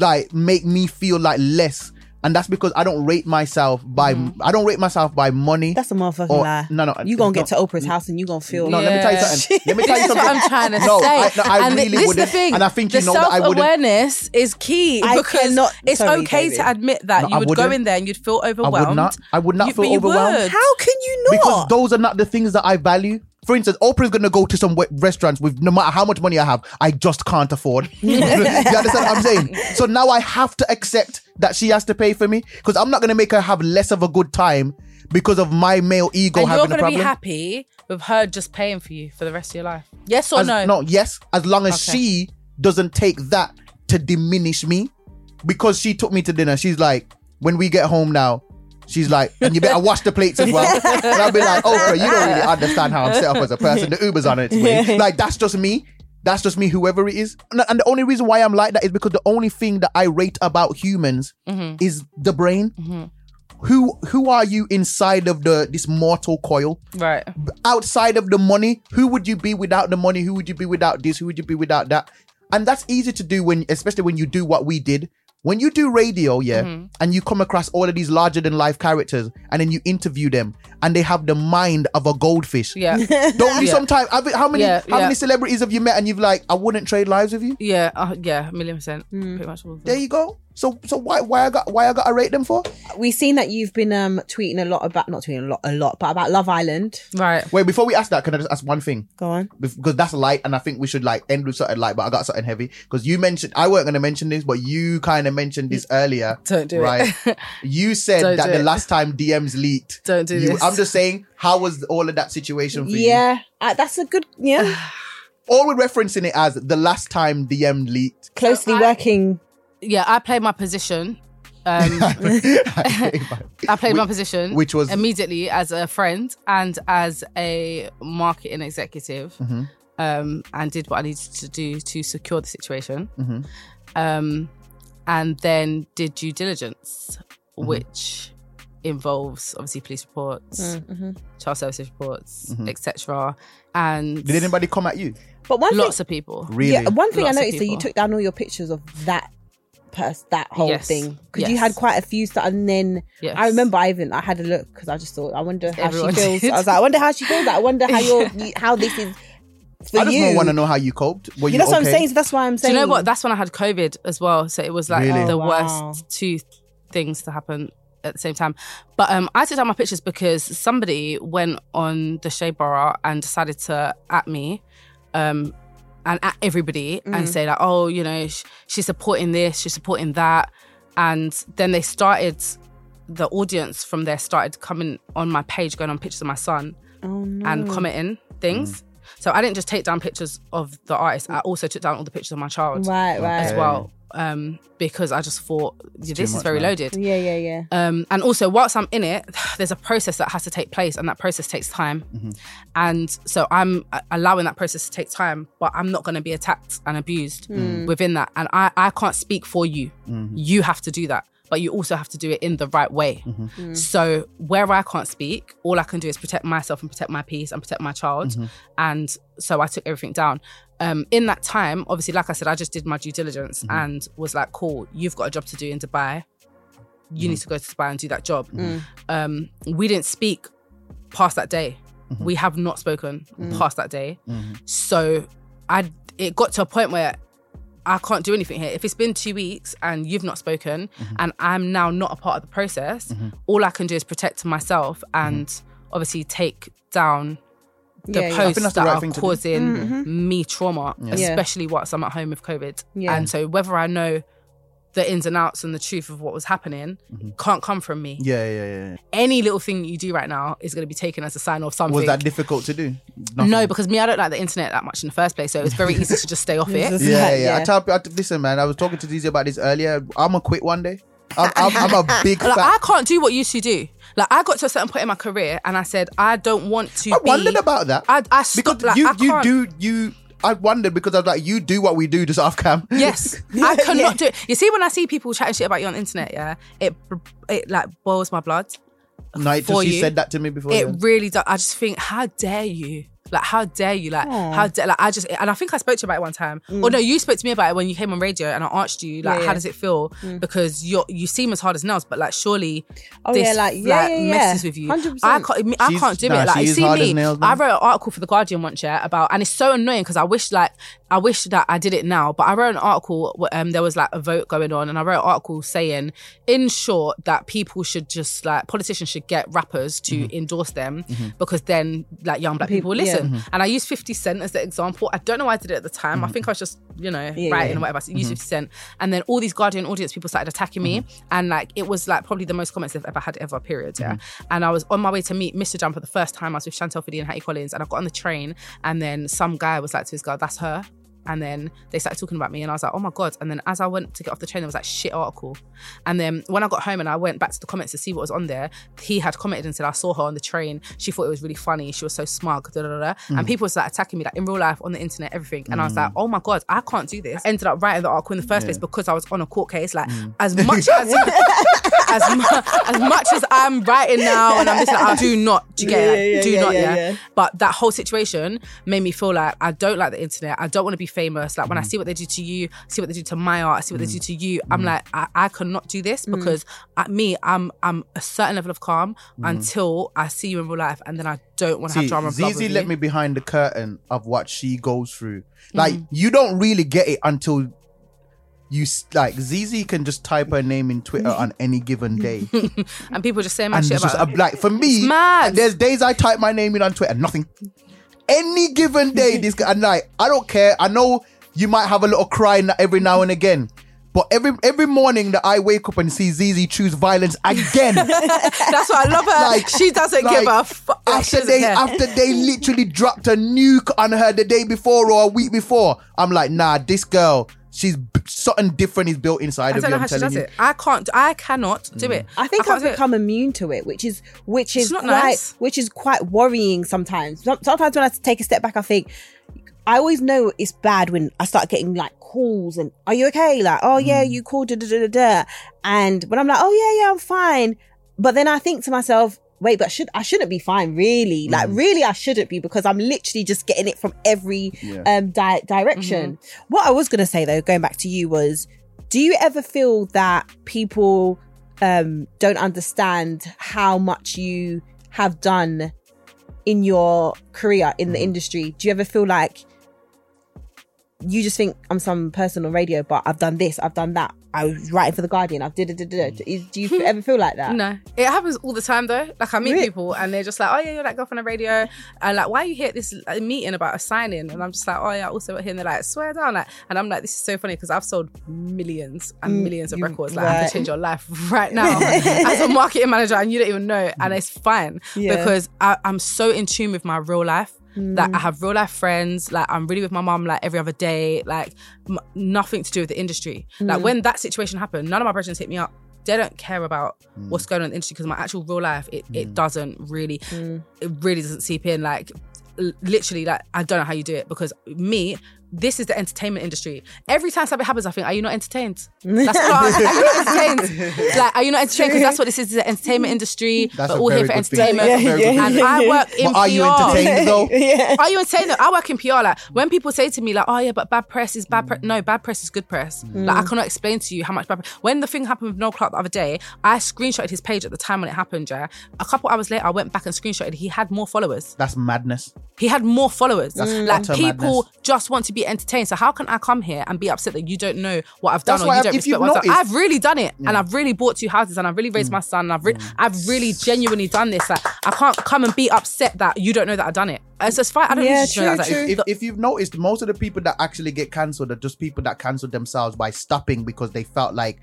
like make me feel like less and that's because I don't rate myself by mm-hmm. I don't rate myself by money. That's a motherfucking or- lie. No, no, You gonna get to Oprah's house and you gonna feel. No, let me tell you something. Let me tell you <laughs> something. what I'm trying to no, say. I, no, I and really this wouldn't. the thing. and I think the you know that I wouldn't. self-awareness is key I because cannot- it's sorry, okay David. to admit that No, you would go in there and you'd feel overwhelmed. I would not. I would not You- feel overwhelmed. would. How can you not? because those are not the things that I value. For instance, Oprah's gonna go to some restaurants with no matter how much money I have, I just can't afford. <laughs> you understand what I'm saying? <laughs> So now I have to accept that she has to pay for me because I'm not gonna make her have less of a good time because of my male ego and you're going to be happy with her just paying for you for the rest of your life. Yes or As- no? yes, as long as Okay. she doesn't take that to diminish me, because she took me to dinner. She's like, when we get home now, she's like, and you better wash the plates as well. and I'll be like, oh, you don't really understand how I'm set up as a person. The Uber's on its way. Like that's just me. That's just me, whoever it is. And and the only reason why I'm like that is because the only thing that I rate about humans Mm-hmm. is the brain. Who who are you inside of the this mortal coil? Right. outside of the money, who would you be without the money? Who would you be without this? Who would you be without that? And that's easy to do when, especially when you do what we did. When you do radio, yeah, Mm-hmm. and you come across all of these larger than life characters, and then you interview them, and they have the mind of a goldfish. Yeah. <laughs> Don't you Yeah. sometimes? have How many? Yeah, how yeah. many celebrities have you met, and you've like, I wouldn't trade lives with you? Yeah. Uh, yeah. A million percent. Pretty much all of them. There you go. So, so why, why I got, why I got to rate them for? We've seen that you've been um tweeting a lot about not tweeting a lot a lot, but about Love Island. Right. Wait, before we ask that, can I just ask one thing? Go on. Because that's light and I think we should like end with something light, but I got something heavy because you mentioned I weren't going to mention this, but you kind of mentioned this earlier. Don't do it. right? <laughs> you said Don't that the it. last time DMs leaked. Don't do you, this. I'm just saying, how was all of that situation for you? Yeah, uh, that's a good. Yeah, <sighs> All we're referencing it as the last time DM leaked. closely I- working. Yeah. <laughs> <laughs> I played my position. Um, I played my position, Which was- immediately as a friend and as a marketing executive, Mm-hmm. um, and did what I needed to do to secure the situation. Mm-hmm. Um, and then did due diligence, Mm-hmm. which involves obviously police reports, child services reports, etc. And Mm-hmm. Did anybody come at you? But one lots thing, of people. Really? yeah, one thing Lots I of noticed that you took down all your pictures of that. Pers- that whole Yes, thing because you had quite a few stuff and then Yes. I remember I even I had a look because I just thought I wonder how Everyone she feels did. I was like I wonder how she feels I wonder how you're <laughs> you, how this is for I just you want to know how you coped. Were you, you know what I'm saying so that's why I'm Do saying you know what? That's when I had COVID as well. So it was like Really? the Oh, wow. worst two things to happen at the same time. But um, I took down my pictures because somebody went on the Shea Bar and decided to at me. Um, and at everybody Mm. and say like, oh, you know, sh- she's supporting this, she's supporting that, and then they started, the audience from there started coming on my page, going on pictures of my son, oh, no. and commenting things. So I didn't just take down pictures of the artist; I also took down all the pictures of my child right right as well, um, because I just thought yeah, this is very man. loaded. yeah yeah yeah Um, and also, whilst I'm in it, <sighs> there's a process that has to take place, and that process takes time. And so I'm uh, allowing that process to take time, but I'm not going to be attacked and abused within that. And I, I can't speak for you. You have to do that, but you also have to do it in the right way. Mm-hmm. Mm. So where I can't speak, all I can do is protect myself and protect my peace and protect my child. Mm-hmm. And so I took everything down. Um, in that time, obviously, like I said, I just did my due diligence mm-hmm. and was like, cool, you've got a job to do in Dubai you need to go to Dubai and do that job. Mm. Um, we didn't speak past that day. We have not spoken mm. past that day. So I it got to a point where I can't do anything here. If it's been two weeks and you've not spoken mm-hmm. and I'm now not a part of the process, mm-hmm. all I can do is protect myself mm-hmm. and obviously take down the Yeah, yeah. I posts that's the that right are thing to do. causing me trauma, Yeah. especially whilst I'm at home with COVID. Yeah. And so whether I know the ins and outs and the truth of what was happening mm-hmm. can't come from me. Yeah, yeah, yeah. yeah. Any little thing you do right now is going to be taken as a sign of something. Was that difficult to do? Nothing. no, because me, I don't like the internet that much in the first place, so it was very easy to just stay off <laughs> it. Just <laughs> Yeah, like, yeah. I tell I, listen, man. I was talking to Dizzy about this earlier. I'm gonna quit one day. I'm, I'm, I'm a <laughs> big Like. I can't do what you used to do. Like I got to a certain point in my career, and I said I don't want to. I be, wondered about that. I, I because stopped. Like, you I you do you. I wondered because I was like, you do what we do just off cam. <laughs> Yes, <laughs> I cannot do it. You see, when I see people chatting shit about you on the internet, yeah, it it like boils my blood. No, it For just, you you. said that to me before. It yeah. really does. I just think, how dare you? Like, how dare you? Like, how dare? Like, I just and I think I spoke to you about it one time. Or no, you spoke to me about it when you came on radio, and I asked you like, Mm. Yeah, how yeah. does it feel? Because you're you seem as hard as nails, but like, surely Oh, this yeah, like, yeah, yeah, yeah. messes with you. 100%. I can't. I She's- can't do nah, it. Like, you see me. nails, I wrote an article for the Guardian once, yeah, about, and it's so annoying because I wish like I wish that I did it now, but I wrote an article. Um, there was like a vote going on, and I wrote an article saying, in short, that people should just like politicians should get rappers to Mm-hmm. endorse them because then like young black people will People- yeah. listen. Mm-hmm. And I used Fifty Cent as the example. I don't know why I did it at the time. I think I was just you know Yeah, writing yeah. or whatever. So I used Mm-hmm. Fifty Cent, and then all these Guardian audience people started attacking me, and like it was like probably the most comments they've ever had ever. Period. Yeah. Mm-hmm. And I was on my way to meet Mr. Jump for the first time. I was with Chantelle Fiddy and Hattie Collins, and I got on the train, and then some guy was like to his girl, "That's her." And then they started talking about me, and I was like, "Oh my god!" And then as I went to get off the train, there was like shit article. And then when I got home and I went back to the comments to see what was on there, he had commented and said, "I saw her on the train. She thought it was really funny. She was so smug." Da, da, da, da. And mm. people was like attacking me, like in real life, on the internet, everything. And I was mm. like, "Oh my god, I can't do this." I ended up writing the article in the first place because I was on a court case. Like mm. as much as <laughs> as, as much as I'm writing now and I'm just like, I do not, do you get it? Yeah, Like, yeah, do yeah, not, yeah, yeah, yeah. But that whole situation made me feel like I don't like the internet. I don't want to be famous. Like when I mm. see what they do to you, see what they do to my art, I see what they do mm. to you. I'm mm. like, I, I cannot do this because at me, I'm I'm a certain level of calm until I see you in real life, and then I don't want to have drama. and blah, blah, Zeze blah. let me behind the curtain of what she goes through. Like you don't really get it until you s- like Zeze can just type her name in Twitter <laughs> on any given day. <laughs> and people just say my and shit it's just about. I'm like for <laughs> me, mad. there's days I type my name in on Twitter, nothing. Any given day, <laughs> this guy, and like I don't care. I know you might have a little cry every now and again. But every every morning that I wake up and see Zeze choose violence again, <laughs> That's why I love her. Like- she doesn't give a fuck. Oh, after they care. after they literally dropped a nuke on her the day before or a week before, I'm like, nah, this girl, she's something different is built inside I of don't you. know how I'm she telling does you. it. I can't. I cannot do mm. it. I think can't I've do it. become immune to it, which is which is not quite nice. which is quite worrying sometimes. Sometimes when I take a step back, I think I always know it's bad when I start getting like calls and are you okay? Like, oh yeah, mm. you called da da da da da. And when I'm like, oh yeah, yeah, I'm fine. But then I think to myself, wait, but should I shouldn't be fine, really? Like, really, I shouldn't be because I'm literally just getting it from every um di- direction. What I was gonna say though, going back to you, was do you ever feel that people um don't understand how much you have done in your career in the industry? Do you ever feel like you just think i'm some person on radio but i've done this i've done that i was writing for the guardian i've did it did mm. do you ever feel like that No, it happens all the time though. Like I meet Really? people and they're just like, "Oh yeah, you're that girl from the radio," and like, "Why are you here at this uh, meeting about a signing?" And I'm just like, "Oh yeah, also here." And they're like, "Swear down!" Like, and I'm like, "This is so funny because I've sold millions and mm, millions of you- records. Like, I right. can change your life <laughs> right now <laughs> as a marketing manager, and you don't even know, and mm. it's fine Yeah. because I, I'm so in tune with my real life." Like mm. I have real life friends. Like I'm really with my mom like every other day. Like m- nothing to do with the industry. Like mm. when that situation happened, none of my brothers hit me up they don't care about mm. what's going on in the industry because my actual real life it, it doesn't really it really doesn't seep in like l- literally like I don't know how you do it because me this is the entertainment industry. Every time something happens, I think, are you not entertained? That's what I, you <laughs> not entertained? Like, are you not entertained? Because that's what this is, the entertainment industry. That's We're all here for entertainment. That's a very And. I work in But are you PR. entertained though? <laughs> Are you entertained? I work in PR. Like when people say to me, like, "Oh yeah, but bad press is bad press." No, bad press is good press. Mm. Like I cannot explain to you how much bad. Press. When the thing happened with Noel Clarke the other day, I screenshotted his page at the time when it happened. Yeah, a couple hours later, I went back and screenshotted. He had more followers. That's madness. He had more followers. That's like people madness. just want to be entertained. So how can I come here and be upset that you don't know what I've done That's or you I've- don't if you've respect what I've done? noticed- I've really done it, and mm. I've really bought two houses, and I've really raised mm. my son, and I've re- mm. I've really genuinely done this. Like I can't come and be upset that you don't know that I've done it. It's just fine. I don't Yeah, need you to know true, that. true. If, if you've noticed, most of the people that actually get cancelled are just people that cancelled themselves by stopping because they felt like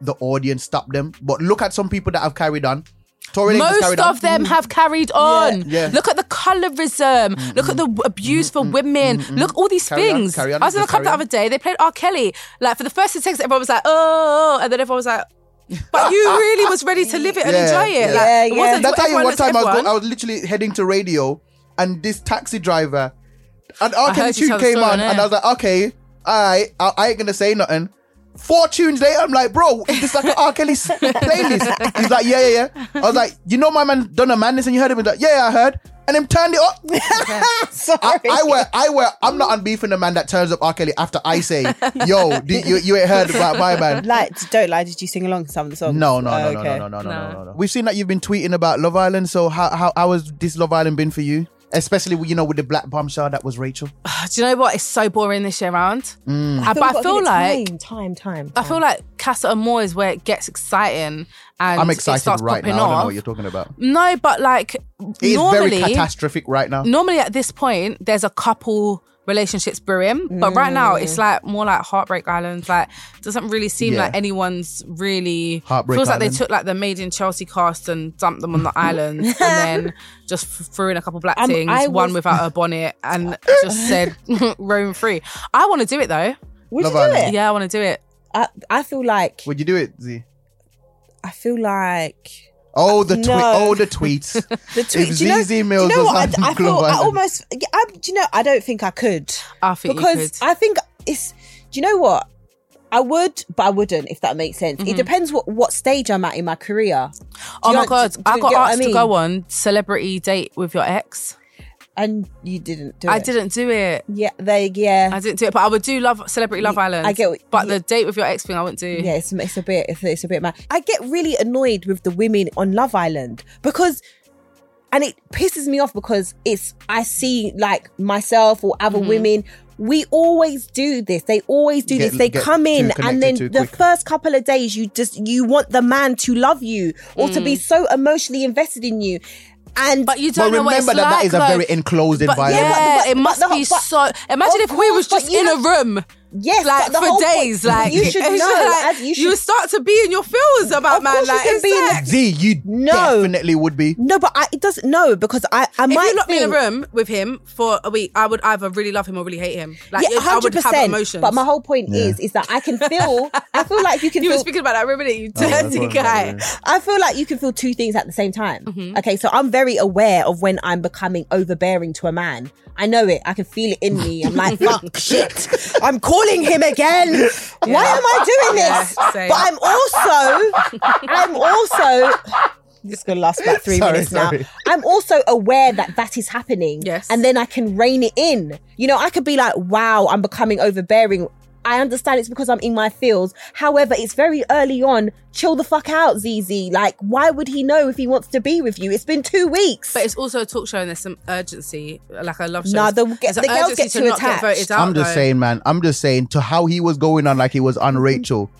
the audience stopped them. But look at some people that have carried on. Tory Lanez has Most carried on. of them have carried on. Yeah. Look at the colorism. Mm-hmm. Look at the w- abuse for mm-hmm. women. Mm-hmm. Look all these Carry on, things. carry on, I was in a just club the other day. They played R. Kelly. Like for the first two seconds, everyone was like, "Oh," and then everyone was like, <laughs> "But you really was ready to live it and Yeah, enjoy it." yeah. Like, Yeah, it yeah. wasn't That's to how you one time I was, go- everyone. I was literally heading to radio and this taxi driver and R. Kelly heard tune came on and I was like, okay, I, I, I ain't gonna say nothing. Four tunes later, I'm like, bro, is this like an R. Kelly <laughs> playlist? He's like, yeah, yeah, yeah. I was like, you know my man done a madness and you heard him? He's like, yeah, yeah, I heard. and them turned it up. Sorry. <laughs> I, I wear, I wear. I'm not unbeefing the man that turns up R. Kelly after I say, "Yo, do, you you ain't heard about my man." like, don't lie. Did you sing along to some of the songs? No, no, Oh, no, no, no, no, no, no, No. no, no. We've seen that you've been tweeting about Love Island. So how how how has this Love Island been for you? Especially you know with the black bombshell that was Rachel. <sighs> Do you know what? It's so boring this year round. Mm. Uh, but I feel like give time, time, time. I feel like Casa Amor is where it gets exciting and I'm it excited starts right popping now. I don't know what you're talking about. No, but like It is normally, very catastrophic right now. normally at this point, there's a couple relationships brewing, but right now it's like more like Heartbreak Island. Like, doesn't really seem Yeah. like anyone's really Heartbreak feels like they took like the Made in Chelsea cast and dumped them on the <laughs> island, and then just f- threw in a couple black Um, things, I one was- without a bonnet, and just said <laughs> <laughs> roam free. I want to do it though. Would Love you do Island. it? Yeah, I want to do it. I, I feel like Would you do it, Z? I feel like Oh, the tweet. No. Oh, the tweets. <laughs> the tweet. If do you know, Zeze do Millz you know what? I, I feel Love I almost. I, do you know? I don't think I could I think you because could. I think it's. Do you know what? I would, but I wouldn't. If that makes sense. It mm-hmm. depends what what stage I'm at in my career. Do oh my know- god, do- do I got asked I to go on celebrity date with your ex. And you didn't do it. I it. didn't do it. Yeah, they. Yeah, I didn't do it, but I would do love Celebrity Love Island. I get what- but yeah. the date with your ex thing, I wouldn't do. yeah. It's, it's a bit. It's, it's a bit mad. I get really annoyed with the women on Love Island because. And it pisses me off because it's I see like myself or Mm-hmm. other women. We always do this. They always do Get- this. They come in and then the quick. first couple of days you just you want the man to love you or to Mm. be so emotionally invested in you. And But you don't know what it's remember that like. that is a very enclosed But environment. yeah, but- it must the- be but- so. Imagine Of if we was just in a room. Yes, Like but the for whole point- days, like you should <laughs> know. just like, as you you, start to be in your feels about Of man. course you Like can be in sex. Z, you No. definitely would be. No, but I, it doesn't. No, because I, I If might you locked me in a room with him for a week, I would either really love him or really hate him. Like yeah, I hundred would have percent. emotions. But my whole point is, is that I can feel. I feel like you can <laughs> you were speaking about that room, innit? You Oh, dirty what I'm guy. I feel like you can feel two things at the same time. Mm-hmm. Okay, so I'm very aware of when I'm becoming overbearing to a man. I know it. I can feel it in me. I'm like, <laughs> fuck, shit. I'm calling him again. <laughs> Why am I doing this? Yeah, but I'm also, I'm also. This is gonna last about three Sorry, minutes now. sorry. I'm also aware that that is happening. Yes. and then I can rein it in. You know, I could be like, "Wow, I'm becoming overbearing." I understand it's because I'm in my feels. However, it's very early on. Chill the fuck out, Zeze. Like, why would he know if he wants to be with you? It's been two weeks. But it's also a talk show and there's some urgency, like I love shows. Nah, the- There's the girls get to too not get attached. voted out. I'm just though. saying, man. I'm just saying to how he was going on like he was on Rachel.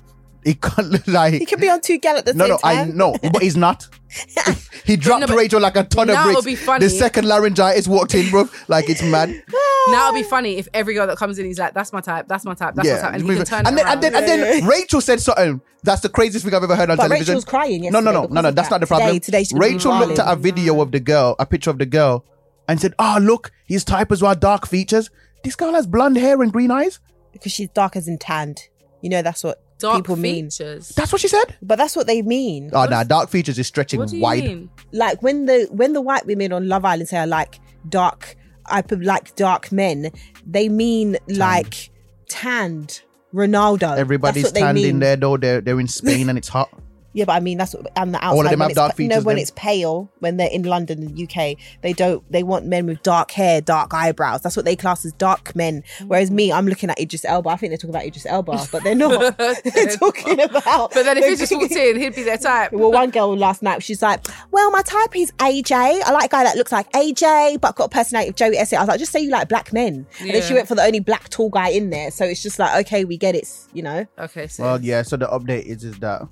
He can't look like he can be on two gal at the no, same no, no, I time. know, but he's not. <laughs> he dropped No, Rachel like a ton of now it'll bricks. be funny. The second laryngitis walked in, bro, like it's mad. <laughs> Now it'd be funny if every girl that comes in, he's like, "That's my type. That's my type. That's my type," and he can turn and then, and then, and then Rachel said something. That's the craziest thing I've ever heard on But television. Rachel's crying No, no, no, no, no. That's that. not the problem. Today- today Rachel looked at a video of the girl, a picture of the girl, and said, "Oh, look, his type as well, dark features. This girl has blonde hair and green eyes." because she's dark as in tanned. You know that's what Dark people mean. features. That's what she said. But that's what they mean. Oh, nah, dark features is stretching What do you wide. mean? like when the when the white women on Love Island say I like dark, I put like dark men. They mean like tanned Ronaldo. Everybody's That's what they tanned in mean. there though. They're they're in Spain and it's hot. <laughs> Yeah, but I mean that's what on the outside. All of them when have it's dark pa- No, when then? it's pale, when they're in London and UK, they don't. They want men with dark hair, dark eyebrows. That's what they class as dark men. Whereas me, I'm looking at Idris Elba. I think they're talking about Idris Elba, but they're not. <laughs> <laughs> they're talking about. But then if he just walked in, he'd be their type. Well, one girl last night, she's like, "Well, my type is AJ. I like a guy that looks like AJ, but got a personality of Joey Essex." I was like, "Just say you like black men." And then she went for the only black tall guy in there. So it's just like, okay, we get it. You know, Okay, so Well, yeah. So the update is is that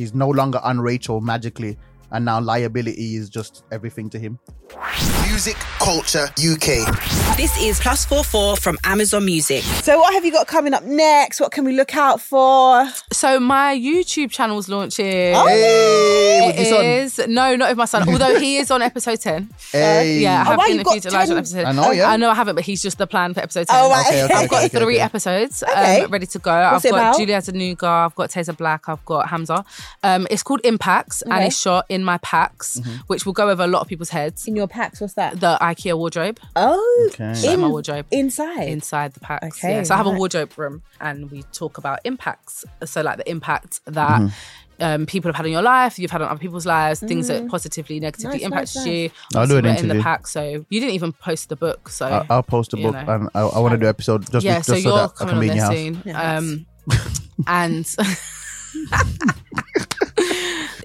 he's no longer on Rachel magically, and now liability is just everything to him. Music Culture UK. This is Plus 44 from Amazon Music. So what have you got coming up next? What can we look out for? so my YouTube channel's launching. Oh, Hey, with It your son. no, not with my son. Although he is on episode ten. <laughs> Hey. Yeah, I have Oh, wow, been you've got interviewed Elijah on 10. episode. I know, yeah. I know I haven't, but he's just the plan for episode ten. Oh, right. Okay, okay, I've got okay, three okay. episodes Okay. um, ready to go. What's I've it got about? Julia Danuga, I've got Taser Black, I've got Hamza. Um, it's called Impacts and it's shot in my PAX, Mm-hmm. which will go over a lot of people's heads. In your PAX, what's that? The IKEA wardrobe Oh, Okay. Show in my wardrobe. inside. inside the PAX. Okay, yeah. So I have a wardrobe room and we talk about impacts. So like the impact that Mm-hmm. um, people have had in your life, you've had on other people's lives, things that positively, negatively Nice, impacted nice, you. I'll do an Obviously, we're in the pack, so you didn't even post the book. So I- I'll post a you book know. and I, I want to do an episode just, yeah, just so so, you're that I coming can be on in your there house. soon. Um, and <laughs> <laughs>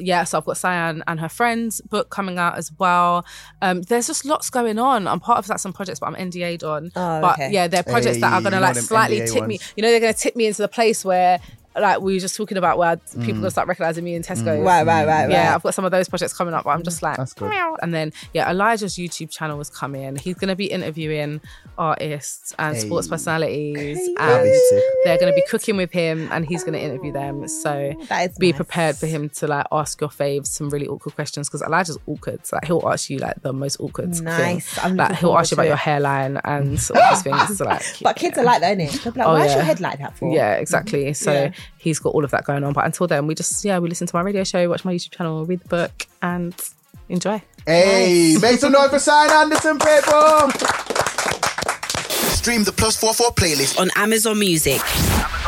yeah, so I've got Cyan and her friend's book coming out as well. Um, there's just lots going on. I'm part of like some projects, but I'm NDA'd on. Oh, but okay. yeah, they're projects that are going to like slightly NDA tip me. You know, they're going to tip me into the place where. Like we were just talking about where people Mm. gonna start recognizing me in Tesco. Right, right, right, Yeah, right. I've got some of those projects coming up, but I'm just like, That's good. "Meow." and then yeah, Elijah's YouTube channel is coming. He's gonna be interviewing artists and sports personalities, That'd and be sick. they're gonna be cooking with him, and he's gonna interview them. So be nice. prepared for him to like ask your faves some really awkward questions because Elijah's awkward. So like he'll ask you like the most awkward Nice. thing. I'm like he'll ask you to about your hairline and all these things. So, like, <laughs> But kids yeah. are like that, innit? They'll be like, Oh, why's your yeah. head like that for? Yeah, exactly. So Yeah. He's got all of that going on. But until then, we just yeah, we listen to my radio show, watch my YouTube channel, read the book, and enjoy. Hey, make some noise for Sian Anderson, people. Stream the Plus Four 44 playlist on Amazon Music. Amazon